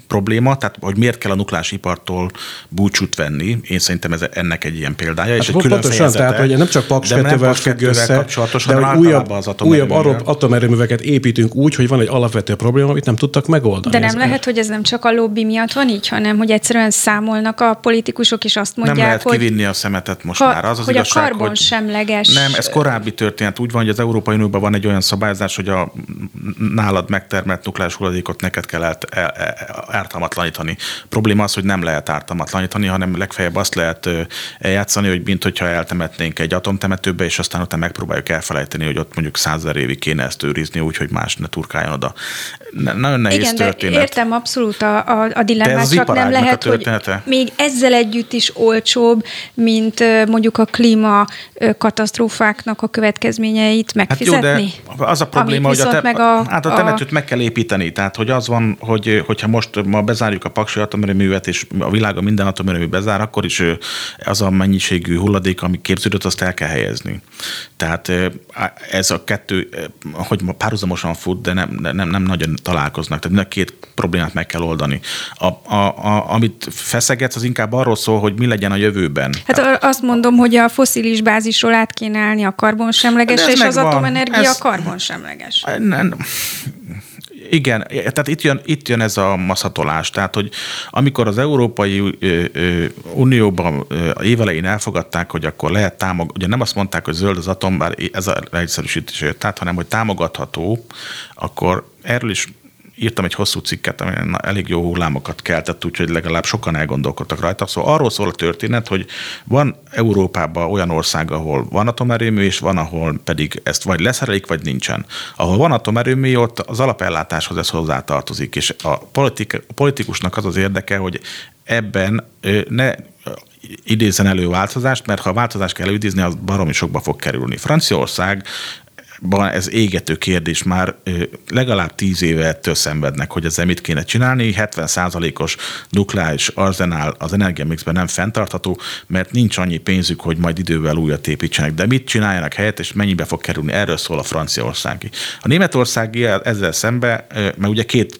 D: probléma, tehát hogy miért kell a nukleáris ipartól búcsút venni. Én szerintem ez ennek egy ilyen példája. Hát és egy
C: külön pontosan, tehát hogy nem csak Paks 2-vel függ össze, de hogy újabb, az újabb atomerőműveket építünk úgy, hogy van egy alapvető probléma, amit nem tudtak megoldani.
B: De nem ez lehet, hogy ez nem csak a lobby miatt van így, hanem hogy egyszerűen számolnak a politikusok, és azt mondják,
D: nem lehet
B: hogy...
D: kivinni a szemetet most ha, már. Az az hogy igazság,
B: karbonsemleges.
D: Nem, ez korábbi történet. Úgy van, hogy az Európai Unióban van egy olyan szabályzás, hogy a nálad megtermelt nukleáris hulladékot neked kell el, el, el, ártalmatlanítani. Probléma az, hogy nem lehet ártalmatlanítani, hanem legfeljebb azt lehet eljátszani, hogy mint hogyha eltemetnénk egy atomtemetőbe, és aztán utána megpróbáljuk elfelejteni, hogy ott mondjuk százezer évig kéne ezt őrizni, úgyhogy más ne turkáljon oda. Nagyon nehéz
B: Igen,
D: történet.
B: De értem abszolút a, a, a dilemmát, csak nem lehet, hogy még ezzel együtt is olcsóbb, mint mondjuk a klíma katasztrófáknak a következményeit megfizetni? Hát
D: jó, de az a probléma, hogy a, te, meg a, hát a temetőt a... meg kell építeni. Tehát, hogy az van, hogy hogyha most ma bezárjuk a paksi atomerőművet, és a világon minden atomerőmű bezár, akkor is az a mennyiségű hulladék, ami képződött, azt el kell helyezni. Tehát ez a kettő, hogy párhuzamosan fut, de nem, nem, nem nagyon találkoznak. Tehát mind a két problémát meg kell oldani. A, a, a, amit feszegetsz, az inkább arról szól, hogy mi legyen a jövőben.
B: Hát Tehát, azt mondom, hogy a foszilis bázisról át kéne állni a karbonsemleges, és megvan. az atomenergia ez, karbonsemleges. Nem,
D: igen, tehát itt jön, itt jön ez a maszatolás. Tehát, hogy amikor az Európai Unióban évelején elfogadták, hogy akkor lehet támogatni, ugye nem azt mondták, hogy zöld az atom, bár ez a leegyszerűsítés, tehát, hanem, hogy támogatható, akkor erről is írtam egy hosszú cikket, ami elég jó hullámokat keltett, úgyhogy legalább sokan elgondolkodtak rajta. Szóval arról szól a történet, hogy van Európában olyan ország, ahol van atomerőmű, és van, ahol pedig ezt vagy leszerelik, vagy nincsen. Ahol van atomerőmű, ott az alapellátáshoz ez hozzátartozik, és a, politik, a politikusnak az az érdeke, hogy ebben ne idézen elő változást, mert ha a változást kell előidézni, az baromi sokba fog kerülni. Franciaország ez égető kérdés, már legalább tíz éve ettől szenvednek, hogy ezzel mit kéne csinálni. 70%-os nukleáris arzenál az energiamixben nem fenntartható, mert nincs annyi pénzük, hogy majd idővel újat építsenek. De mit csináljanak helyett, és mennyibe fog kerülni? Erről szól a franciaországi. A németországi ezzel szembe, mert ugye két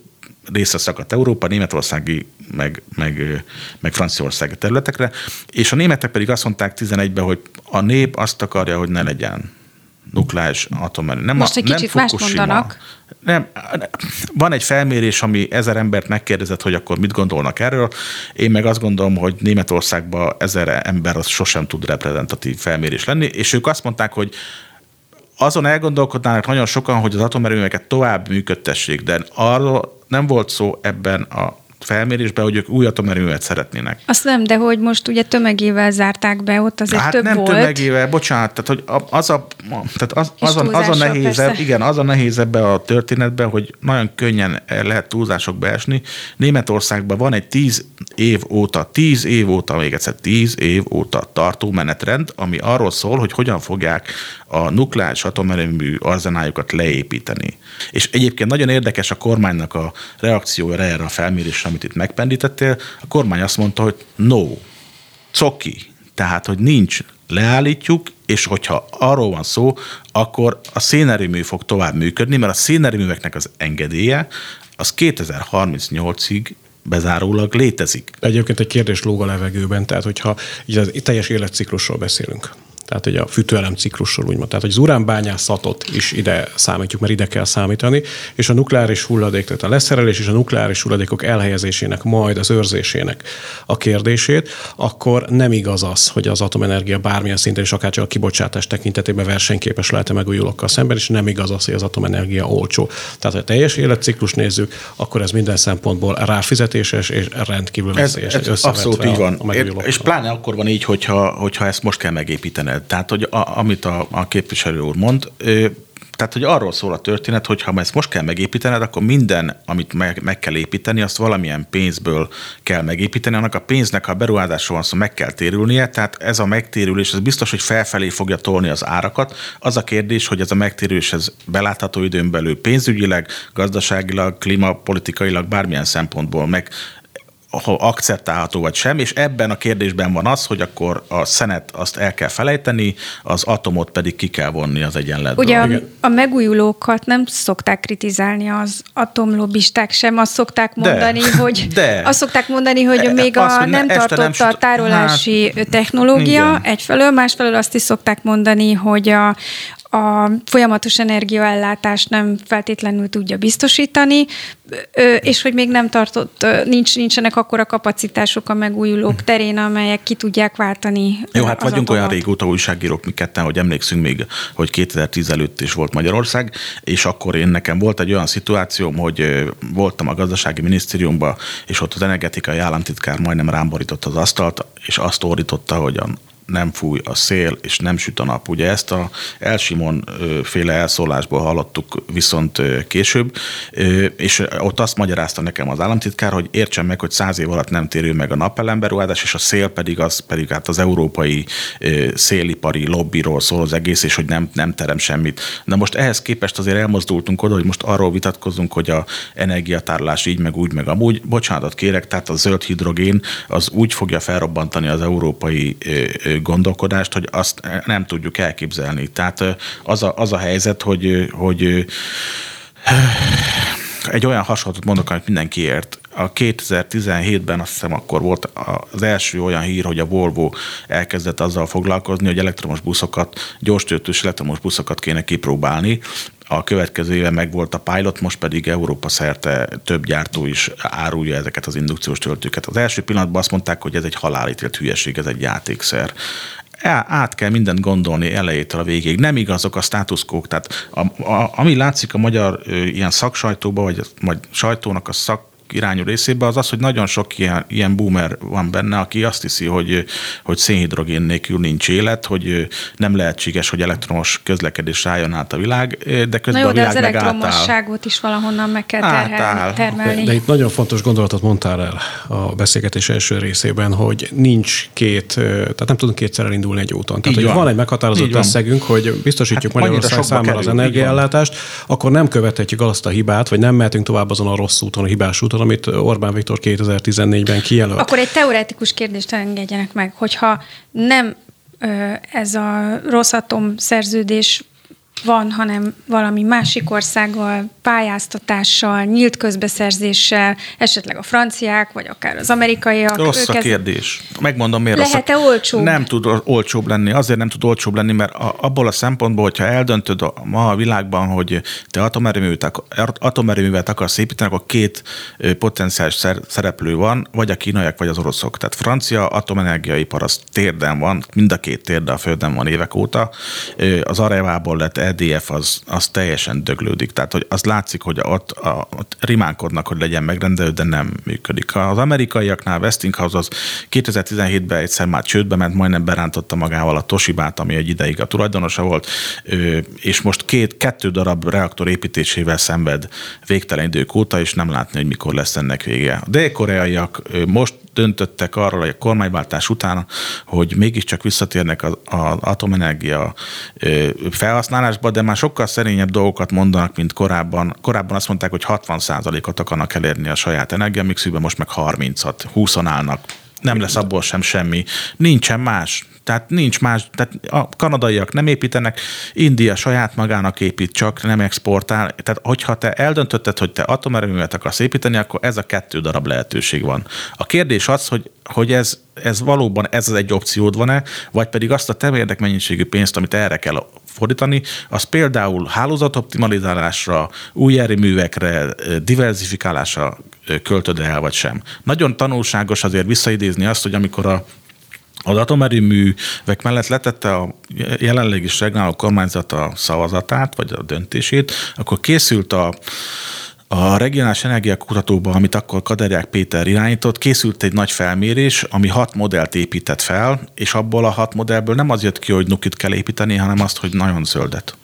D: részre szakadt Európa, németországi, meg, meg, meg franciaországi területekre, és a németek pedig azt mondták 11-ben, hogy a nép azt akarja, hogy ne legyen nukleáris atomerő. Nem
B: Most a, egy kicsit nem más mondanak.
D: Nem, van egy felmérés, ami ezer embert megkérdezett, hogy akkor mit gondolnak erről. Én meg azt gondolom, hogy Németországban ezer ember az sosem tud reprezentatív felmérés lenni, és ők azt mondták, hogy azon elgondolkodnának nagyon sokan, hogy az atomerőműveket tovább működtessék, de arról nem volt szó ebben a felmérésbe, hogy ők új atomerőművet szeretnének.
B: Azt nem, de hogy most ugye tömegével zárták be, ott azért
D: hát
B: több
D: nem
B: volt.
D: tömegével, bocsánat, tehát hogy az a, tehát az, az, a, az a nehéz, igen, az a nehéz ebbe a történetbe, hogy nagyon könnyen lehet túlzások beesni. Németországban van egy tíz év óta, tíz év óta, még egyszer tíz év óta tartó menetrend, ami arról szól, hogy hogyan fogják a nukleáris atomerőmű arzenáljukat leépíteni. És egyébként nagyon érdekes a kormánynak a reakciója erre a felmérésre, amit itt megpendítettél. A kormány azt mondta, hogy no, coki, Tehát, hogy nincs, leállítjuk, és hogyha arról van szó, akkor a szénerőmű fog tovább működni, mert a szénerőműveknek az engedélye az 2038-ig bezárólag létezik.
C: Egyébként egy kérdés lóg a levegőben, tehát hogyha így az teljes életciklusról beszélünk, tehát hogy a fűtőelem ciklusról úgymond. Tehát, hogy az uránbányászatot is ide számítjuk, mert ide kell számítani, és a nukleáris hulladék, tehát a leszerelés és a nukleáris hulladékok elhelyezésének, majd az őrzésének a kérdését, akkor nem igaz az, hogy az atomenergia bármilyen szinten is akár csak a kibocsátás tekintetében versenyképes lehet-e megújulókkal szemben, és nem igaz az, hogy az atomenergia olcsó. Tehát, ha a teljes életciklus nézzük, akkor ez minden szempontból ráfizetéses és rendkívül veszélyes.
D: Ez, ez abszolút így van. A, a és pláne akkor van így, hogyha, hogyha ezt most kell megépíteni tehát, hogy a, amit a, a képviselő úr mond, tehát, hogy arról szól a történet, hogy ha ezt most kell megépítened, akkor minden, amit meg, meg kell építeni, azt valamilyen pénzből kell megépíteni. Annak a pénznek, ha a beruházásról van szó, meg kell térülnie, tehát ez a megtérülés, ez biztos, hogy felfelé fogja tolni az árakat. Az a kérdés, hogy ez a megtérülés ez belátható időn belül pénzügyileg, gazdaságilag, klímapolitikailag, bármilyen szempontból meg akceptálható vagy sem, és ebben a kérdésben van az, hogy akkor a szenet azt el kell felejteni, az atomot pedig ki kell vonni az egyenletből.
B: Ugye a, a megújulókat nem szokták kritizálni az atomlobisták sem, azt szokták mondani, de, hogy de. azt szokták mondani, hogy e, még azt, a nem tartott nem, a tárolási hát, technológia igen. egyfelől, másfelől azt is szokták mondani, hogy a, a folyamatos energiaellátást nem feltétlenül tudja biztosítani, és hogy még nem tartott, nincs, nincsenek akkora kapacitások a megújulók terén, amelyek ki tudják váltani.
D: Jó, hát vagyunk atomot. olyan régóta újságírók mi ketten, hogy emlékszünk még, hogy 2010 előtt is volt Magyarország, és akkor én nekem volt egy olyan szituációm, hogy voltam a gazdasági minisztériumban, és ott az energetikai államtitkár majdnem rám borított az asztalt, és azt ordította, hogy nem fúj a szél, és nem süt a nap. Ugye ezt a Elsimon féle elszólásból hallottuk viszont később, és ott azt magyarázta nekem az államtitkár, hogy értsem meg, hogy száz év alatt nem térül meg a napelemberuházás, és a szél pedig az pedig hát az európai szélipari lobbyról szól az egész, és hogy nem, nem terem semmit. Na most ehhez képest azért elmozdultunk oda, hogy most arról vitatkozunk, hogy a energiatárlás így, meg úgy, meg amúgy. Bocsánatot kérek, tehát a zöld hidrogén az úgy fogja felrobbantani az európai gondolkodást, hogy azt nem tudjuk elképzelni. Tehát az a, az a helyzet, hogy, hogy egy olyan hasonlatot mondok, amit mindenki ért. A 2017-ben azt hiszem akkor volt az első olyan hír, hogy a Volvo elkezdett azzal foglalkozni, hogy elektromos buszokat, gyorstöltős elektromos buszokat kéne kipróbálni, a következő éve meg volt a pilot, most pedig Európa szerte több gyártó is árulja ezeket az indukciós töltőket. Az első pillanatban azt mondták, hogy ez egy halálítélt hülyeség, ez egy játékszer át kell mindent gondolni elejétől a végéig. Nem igazok a státuszkók, tehát a, a, ami látszik a magyar ö, ilyen szaksajtóban, vagy, vagy sajtónak a szak irányú részében, az az, hogy nagyon sok ilyen, ilyen boomer van benne, aki azt hiszi, hogy, hogy szénhidrogén nélkül nincs élet, hogy nem lehetséges, hogy elektromos közlekedés álljon át a világ, de közben
B: Na jó,
D: a világ
B: de az elektromosságot is valahonnan meg kell terhelni, termelni.
C: De, itt nagyon fontos gondolatot mondtál el a beszélgetés első részében, hogy nincs két, tehát nem tudunk kétszer elindulni egy úton. Tehát, Így hogy van. van egy meghatározott összegünk, hogy biztosítjuk hát Magyarország számára kerül, az energiaellátást, akkor nem követhetjük azt a hibát, vagy nem mehetünk tovább azon a rossz úton, a hibás úton, amit Orbán Viktor 2014-ben kijelölt.
B: Akkor egy teoretikus kérdést engedjenek meg, hogyha nem ez a rossz atom szerződés van, hanem valami másik országgal, pályáztatással, nyílt közbeszerzéssel, esetleg a franciák, vagy akár az amerikaiak.
D: Rossz a kérdés. Megmondom, miért
B: Lehet-e rossz. olcsóbb?
D: Nem tud olcsóbb lenni. Azért nem tud olcsóbb lenni, mert abból a szempontból, hogyha eldöntöd a, ma a világban, hogy te atomerőművet, atomerőművet akarsz építeni, akkor két potenciális szereplő van, vagy a kínaiak, vagy az oroszok. Tehát francia atomenergiaipar az térden van, mind a két térde a földön van évek óta. Az Arevából lett EDF az, az teljesen döglődik. Tehát, hogy az látszik, hogy ott, a, ott rimánkodnak, hogy legyen megrendelő, de nem működik. Az amerikaiaknál Westinghouse az 2017-ben egyszer már csődbe ment, majdnem berántotta magával a Toshibát, ami egy ideig a tulajdonosa volt, és most két, kettő darab reaktor építésével szenved végtelen idők óta, és nem látni, hogy mikor lesz ennek vége. A dél-koreaiak most döntöttek arról a kormányváltás után, hogy mégiscsak visszatérnek az, az atomenergia felhasználásba, de már sokkal szerényebb dolgokat mondanak, mint korábban. Korábban azt mondták, hogy 60%-ot akarnak elérni a saját energiamixükben, most meg 30-at, 20 állnak Nem lesz abból sem semmi. Nincsen más. Tehát nincs más, tehát a kanadaiak nem építenek, India saját magának épít, csak nem exportál. Tehát hogyha te eldöntötted, hogy te atomerőművet akarsz építeni, akkor ez a kettő darab lehetőség van. A kérdés az, hogy, hogy ez, ez valóban ez az egy opciód van-e, vagy pedig azt a te mennyiségű pénzt, amit erre kell fordítani, az például hálózatoptimalizálásra, új erőművekre, diversifikálásra költöd el, vagy sem. Nagyon tanulságos azért visszaidézni azt, hogy amikor a az atomerőművek mellett letette a jelenleg is regnáló kormányzat a szavazatát, vagy a döntését, akkor készült a a regionális energiakutatóban, amit akkor Kaderják Péter irányított, készült egy nagy felmérés, ami hat modellt épített fel, és abból a hat modellből nem az jött ki, hogy nukit kell építeni, hanem azt, hogy nagyon zöldet.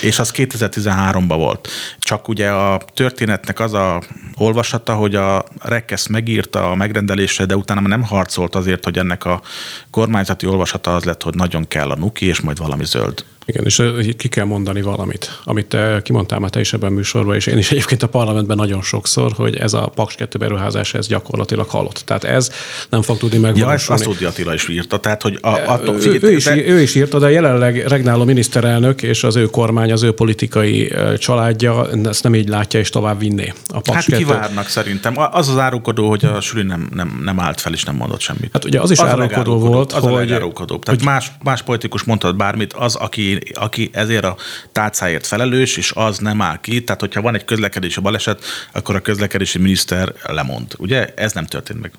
D: És az 2013-ban volt. Csak ugye a történetnek az a olvasata, hogy a Rekesz megírta a megrendelésre, de utána nem harcolt azért, hogy ennek a kormányzati olvasata az lett, hogy nagyon kell a nuki, és majd valami zöld.
C: Igen, és ki kell mondani valamit, amit te kimondtál már te is ebben a műsorban, és én is egyébként a parlamentben nagyon sokszor, hogy ez a Paks 2 beruházás, ez gyakorlatilag halott. Tehát ez nem fog tudni megvalósulni.
D: Ja, ezt Asztódi Attila is írta, tehát hogy a,
C: attól, ő, ő, is, de... ő is írta, de jelenleg regnáló miniszterelnök és az ő kormány, az ő politikai családja ezt nem így látja, és tovább vinné.
D: A Paks hát 2. kivárnak szerintem. Az az árukodó, hogy a Süli nem, nem, nem állt fel, és nem mondott semmit.
C: Hát ugye az is az árukodó volt,
D: az hogy... A Tehát hogy... más, más politikus mondhat bármit, az, aki aki ezért a tárcáért felelős, és az nem áll ki. Tehát, hogyha van egy közlekedési baleset, akkor a közlekedési miniszter lemond. Ugye? Ez nem történt meg.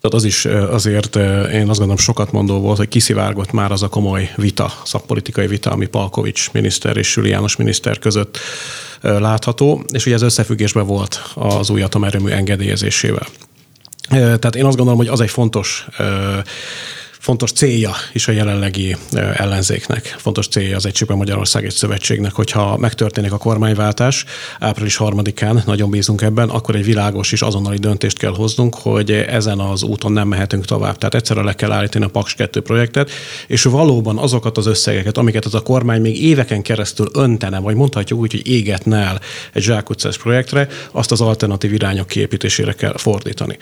C: Tehát az is azért én azt gondolom sokat mondó volt, hogy kiszivárgott már az a komoly vita, szakpolitikai vita, ami Palkovics miniszter és Süli János miniszter között látható, és ugye ez összefüggésben volt az új atomerőmű engedélyezésével. Tehát én azt gondolom, hogy az egy fontos fontos célja is a jelenlegi ellenzéknek. Fontos célja az Egységben Magyarország egy szövetségnek, hogyha megtörténik a kormányváltás április harmadikán, nagyon bízunk ebben, akkor egy világos és azonnali döntést kell hoznunk, hogy ezen az úton nem mehetünk tovább. Tehát egyszerre le kell állítani a Paks 2 projektet, és valóban azokat az összegeket, amiket az a kormány még éveken keresztül öntene, vagy mondhatjuk úgy, hogy égetne el egy zsákutcás projektre, azt az alternatív irányok kiépítésére kell fordítani.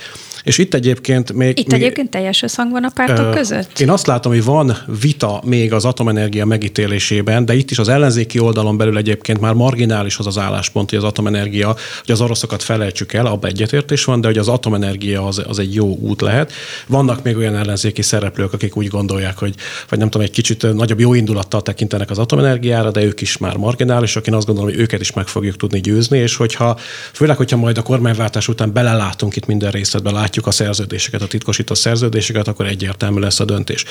C: És itt egyébként még...
B: Itt
C: még,
B: egyébként teljes összhang van a pártok között? Között?
C: Én azt látom, hogy van vita még az atomenergia megítélésében, de itt is az ellenzéki oldalon belül egyébként már marginális az az álláspont, hogy az atomenergia, hogy az oroszokat felejtsük el, abban egyetértés van, de hogy az atomenergia az, az egy jó út lehet. Vannak még olyan ellenzéki szereplők, akik úgy gondolják, hogy vagy nem tudom, egy kicsit nagyobb jó indulattal tekintenek az atomenergiára, de ők is már marginálisak. Én azt gondolom, hogy őket is meg fogjuk tudni győzni, és hogyha, főleg, hogyha majd a kormányváltás után belelátunk itt minden részletbe, látjuk a szerződéseket, a titkosított szerződéseket, akkor egyértelmű lesz a döntés.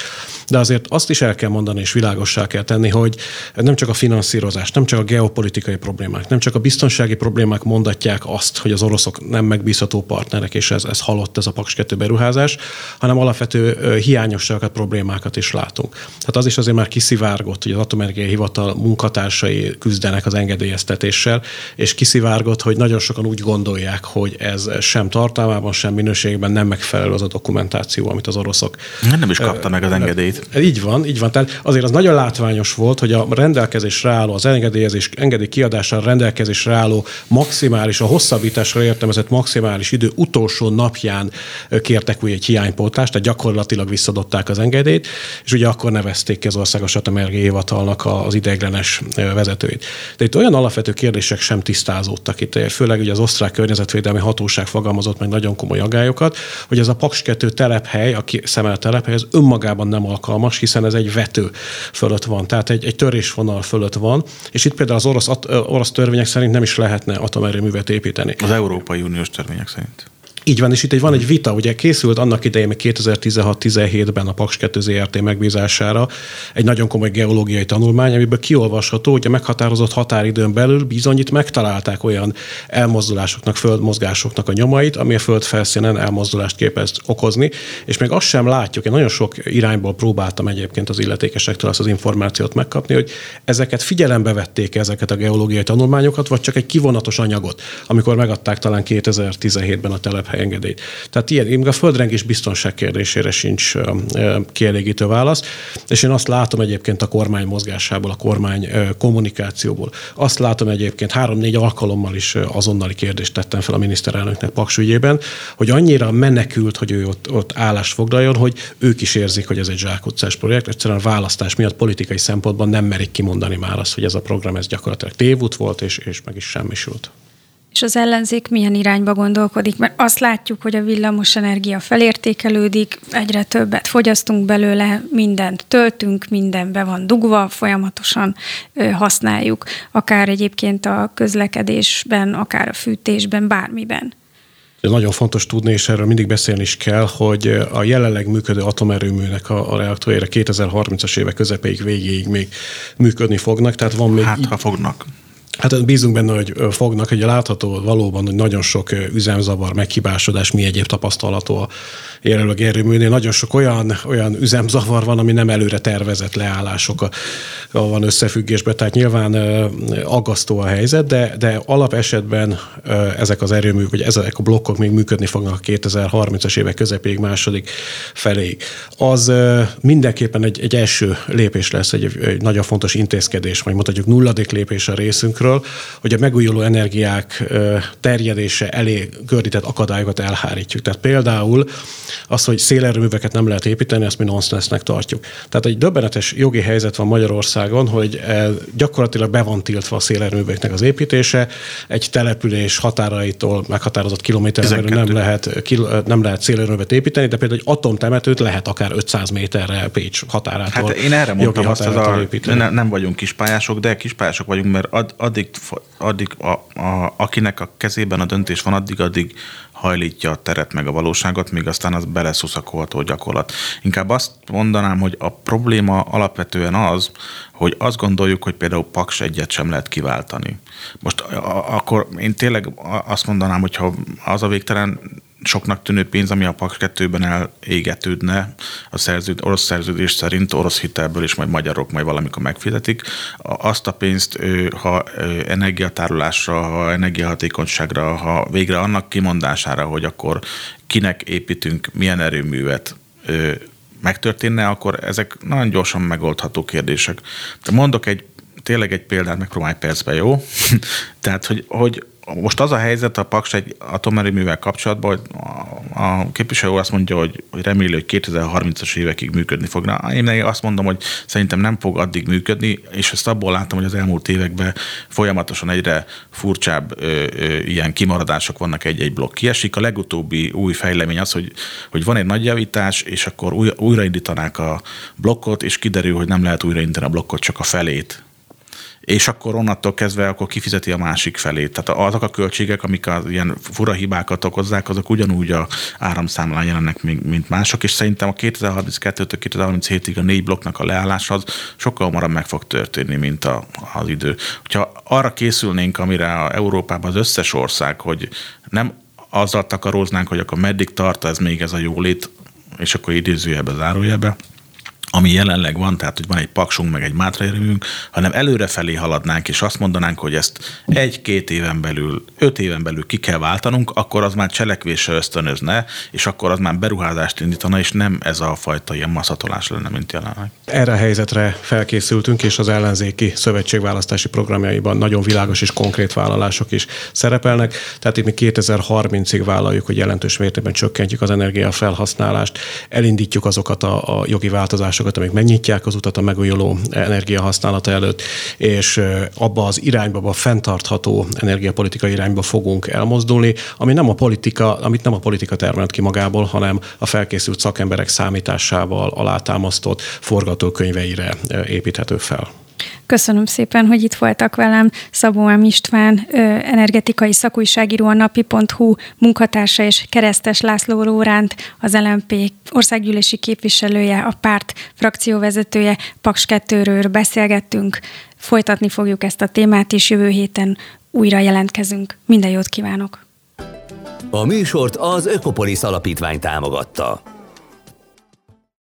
C: De azért azt is el kell mondani, és világossá kell tenni, hogy nem csak a finanszírozás, nem csak a geopolitikai problémák, nem csak a biztonsági problémák mondatják azt, hogy az oroszok nem megbízható partnerek, és ez, ez halott ez a Paks 2 beruházás, hanem alapvető hiányosságokat, problémákat is látunk. Tehát az is azért már kiszivárgott, hogy az Atomenergiai Hivatal munkatársai küzdenek az engedélyeztetéssel, és kiszivárgott, hogy nagyon sokan úgy gondolják, hogy ez sem tartalmában, sem minőségben nem megfelelő az a dokumentáció, amit az oroszok.
D: Nem is kapta meg az engedélyt.
C: Így van, így van. Tehát azért az nagyon látványos volt, hogy a rendelkezésre álló, az engedélyezés, engedély kiadására rendelkezésre álló maximális, a hosszabbításra értelmezett maximális idő utolsó napján kértek úgy egy hiánypótlást, tehát gyakorlatilag visszadották az engedélyt, és ugye akkor nevezték ki az Országos Atomenergiai Hivatalnak az ideiglenes vezetőit. De itt olyan alapvető kérdések sem tisztázódtak itt, főleg ugye az osztrák környezetvédelmi hatóság fogalmazott meg nagyon komoly agályokat, hogy ez a Paks 2 telephely, a szemel telephely, ez önmagában nem alkalmas, hiszen ez egy vető fölött van, tehát egy, egy törésvonal fölött van, és itt például az orosz, orosz törvények szerint nem is lehetne atomerőművet építeni.
D: Az Európai Uniós törvények szerint.
C: Így van, és itt egy, van egy vita, ugye készült annak idején 2016-17-ben a Paks 2 ZRT megbízására egy nagyon komoly geológiai tanulmány, amiből kiolvasható, hogy a meghatározott határidőn belül bizony itt megtalálták olyan elmozdulásoknak, földmozgásoknak a nyomait, ami a föld felszínen elmozdulást képez okozni, és még azt sem látjuk, én nagyon sok irányból próbáltam egyébként az illetékesektől azt az információt megkapni, hogy ezeket figyelembe vették ezeket a geológiai tanulmányokat, vagy csak egy kivonatos anyagot, amikor megadták talán 2017-ben a telephely engedélyt. Tehát ilyen, még a földrengés biztonság kérdésére sincs kielégítő válasz, és én azt látom egyébként a kormány mozgásából, a kormány kommunikációból. Azt látom egyébként, három-négy alkalommal is azonnali kérdést tettem fel a miniszterelnöknek Paks ügyében, hogy annyira menekült, hogy ő ott, ott állást foglaljon, hogy ők is érzik, hogy ez egy zsákutcás projekt. Egyszerűen a választás miatt politikai szempontban nem merik kimondani már azt, hogy ez a program ez gyakorlatilag tévút volt, és, és meg is semmisült.
B: És az ellenzék milyen irányba gondolkodik? Mert azt látjuk, hogy a villamos energia felértékelődik, egyre többet fogyasztunk belőle, mindent töltünk, minden be van dugva, folyamatosan használjuk, akár egyébként a közlekedésben, akár a fűtésben, bármiben.
C: Ez nagyon fontos tudni, és erről mindig beszélni is kell, hogy a jelenleg működő atomerőműnek a, a reaktorjára 2030-as évek közepéig, végéig még működni fognak. Tehát van még...
D: Hát, ha fognak.
C: Hát bízunk benne, hogy fognak, hogy látható valóban, hogy nagyon sok üzemzavar, meghibásodás, mi egyéb tapasztalható a jelenleg erőműnél. Nagyon sok olyan, olyan üzemzavar van, ami nem előre tervezett leállások van összefüggésben, tehát nyilván aggasztó a helyzet, de, de alap esetben ezek az erőműk, vagy ezek a blokkok még működni fognak a 2030-as évek közepéig, második feléig. Az mindenképpen egy, egy első lépés lesz, egy, egy nagyon fontos intézkedés, vagy mondhatjuk nulladik lépés a részünkről, hogy a megújuló energiák terjedése elé gördített akadályokat elhárítjuk. Tehát például az, hogy szélerőműveket nem lehet építeni, azt mi nonsensnek tartjuk. Tehát egy döbbenetes jogi helyzet van Magyarországon, hogy gyakorlatilag be van tiltva a szélerőműveknek az építése, egy település határaitól meghatározott kilométerre nem lehet, nem lehet szélerőművet építeni, de például egy atomtemetőt lehet akár 500 méterre Pécs határától.
D: Hát én erre mondtam azt, az a, ne, nem vagyunk kispályások, de kispályások vagyunk, mert ad, addig, addig a, a, akinek a kezében a döntés van, addig, addig hajlítja a teret meg a valóságot, míg aztán az beleszuszakolható gyakorlat. Inkább azt mondanám, hogy a probléma alapvetően az, hogy azt gondoljuk, hogy például Paks egyet sem lehet kiváltani. Most akkor én tényleg azt mondanám, hogyha az a végtelen soknak tűnő pénz, ami a PAK 2-ben elégetődne a szerződ, orosz szerződés szerint, orosz hitelből is majd magyarok majd valamikor megfizetik. Azt a pénzt, ha energiatárolásra, ha energiahatékonyságra, ha végre annak kimondására, hogy akkor kinek építünk, milyen erőművet, megtörténne, akkor ezek nagyon gyorsan megoldható kérdések. De mondok egy tényleg egy példát, megpróbálj percben, jó? Tehát, hogy, hogy most az a helyzet a Paks egy atomerőművel kapcsolatban, hogy a képviselő azt mondja, hogy, hogy reméli, hogy 2030-as évekig működni fogna. Én azt mondom, hogy szerintem nem fog addig működni, és ezt abból látom, hogy az elmúlt években folyamatosan egyre furcsább ö, ö, ilyen kimaradások vannak egy-egy blokk kiesik. A legutóbbi új fejlemény az, hogy, hogy van egy nagy javítás, és akkor új, újraindítanák a blokkot, és kiderül, hogy nem lehet újraindítani a blokkot, csak a felét és akkor onnantól kezdve akkor kifizeti a másik felét. Tehát azok a költségek, amik az ilyen fura hibákat okozzák, azok ugyanúgy a áramszámlán jelennek, mint mások, és szerintem a 2032-től 2037-ig a négy blokknak a leállása az sokkal hamarabb meg fog történni, mint a, az idő. Hogyha arra készülnénk, amire a Európában az összes ország, hogy nem azzal takaróznánk, hogy akkor meddig tart ez még ez a jólét, és akkor idézőjelbe, zárójelbe, ami jelenleg van, tehát hogy van egy paksunk, meg egy mátraérőmünk, hanem előrefelé haladnánk, és azt mondanánk, hogy ezt egy-két éven belül, öt éven belül ki kell váltanunk, akkor az már cselekvésre ösztönözne, és akkor az már beruházást indítana, és nem ez a fajta ilyen maszatolás lenne, mint jelenleg.
C: Erre a helyzetre felkészültünk, és az ellenzéki szövetségválasztási programjaiban nagyon világos és konkrét vállalások is szerepelnek. Tehát itt mi 2030-ig vállaljuk, hogy jelentős mértékben csökkentjük az energiafelhasználást, elindítjuk azokat a, a jogi változásokat, forrásokat, amik megnyitják az utat a megújuló energia használata előtt, és abba az irányba, a fenntartható energiapolitika irányba fogunk elmozdulni, ami nem a politika, amit nem a politika termelt ki magából, hanem a felkészült szakemberek számításával alátámasztott forgatókönyveire építhető fel.
B: Köszönöm szépen, hogy itt voltak velem. Szabó M. István, energetikai szakújságíró a napi.hu munkatársa és Keresztes László Róránt, az LMP országgyűlési képviselője, a párt frakcióvezetője, Paks 2-ről beszélgettünk. Folytatni fogjuk ezt a témát, és jövő héten újra jelentkezünk. Minden jót kívánok!
A: A műsort az Ökopolis Alapítvány támogatta.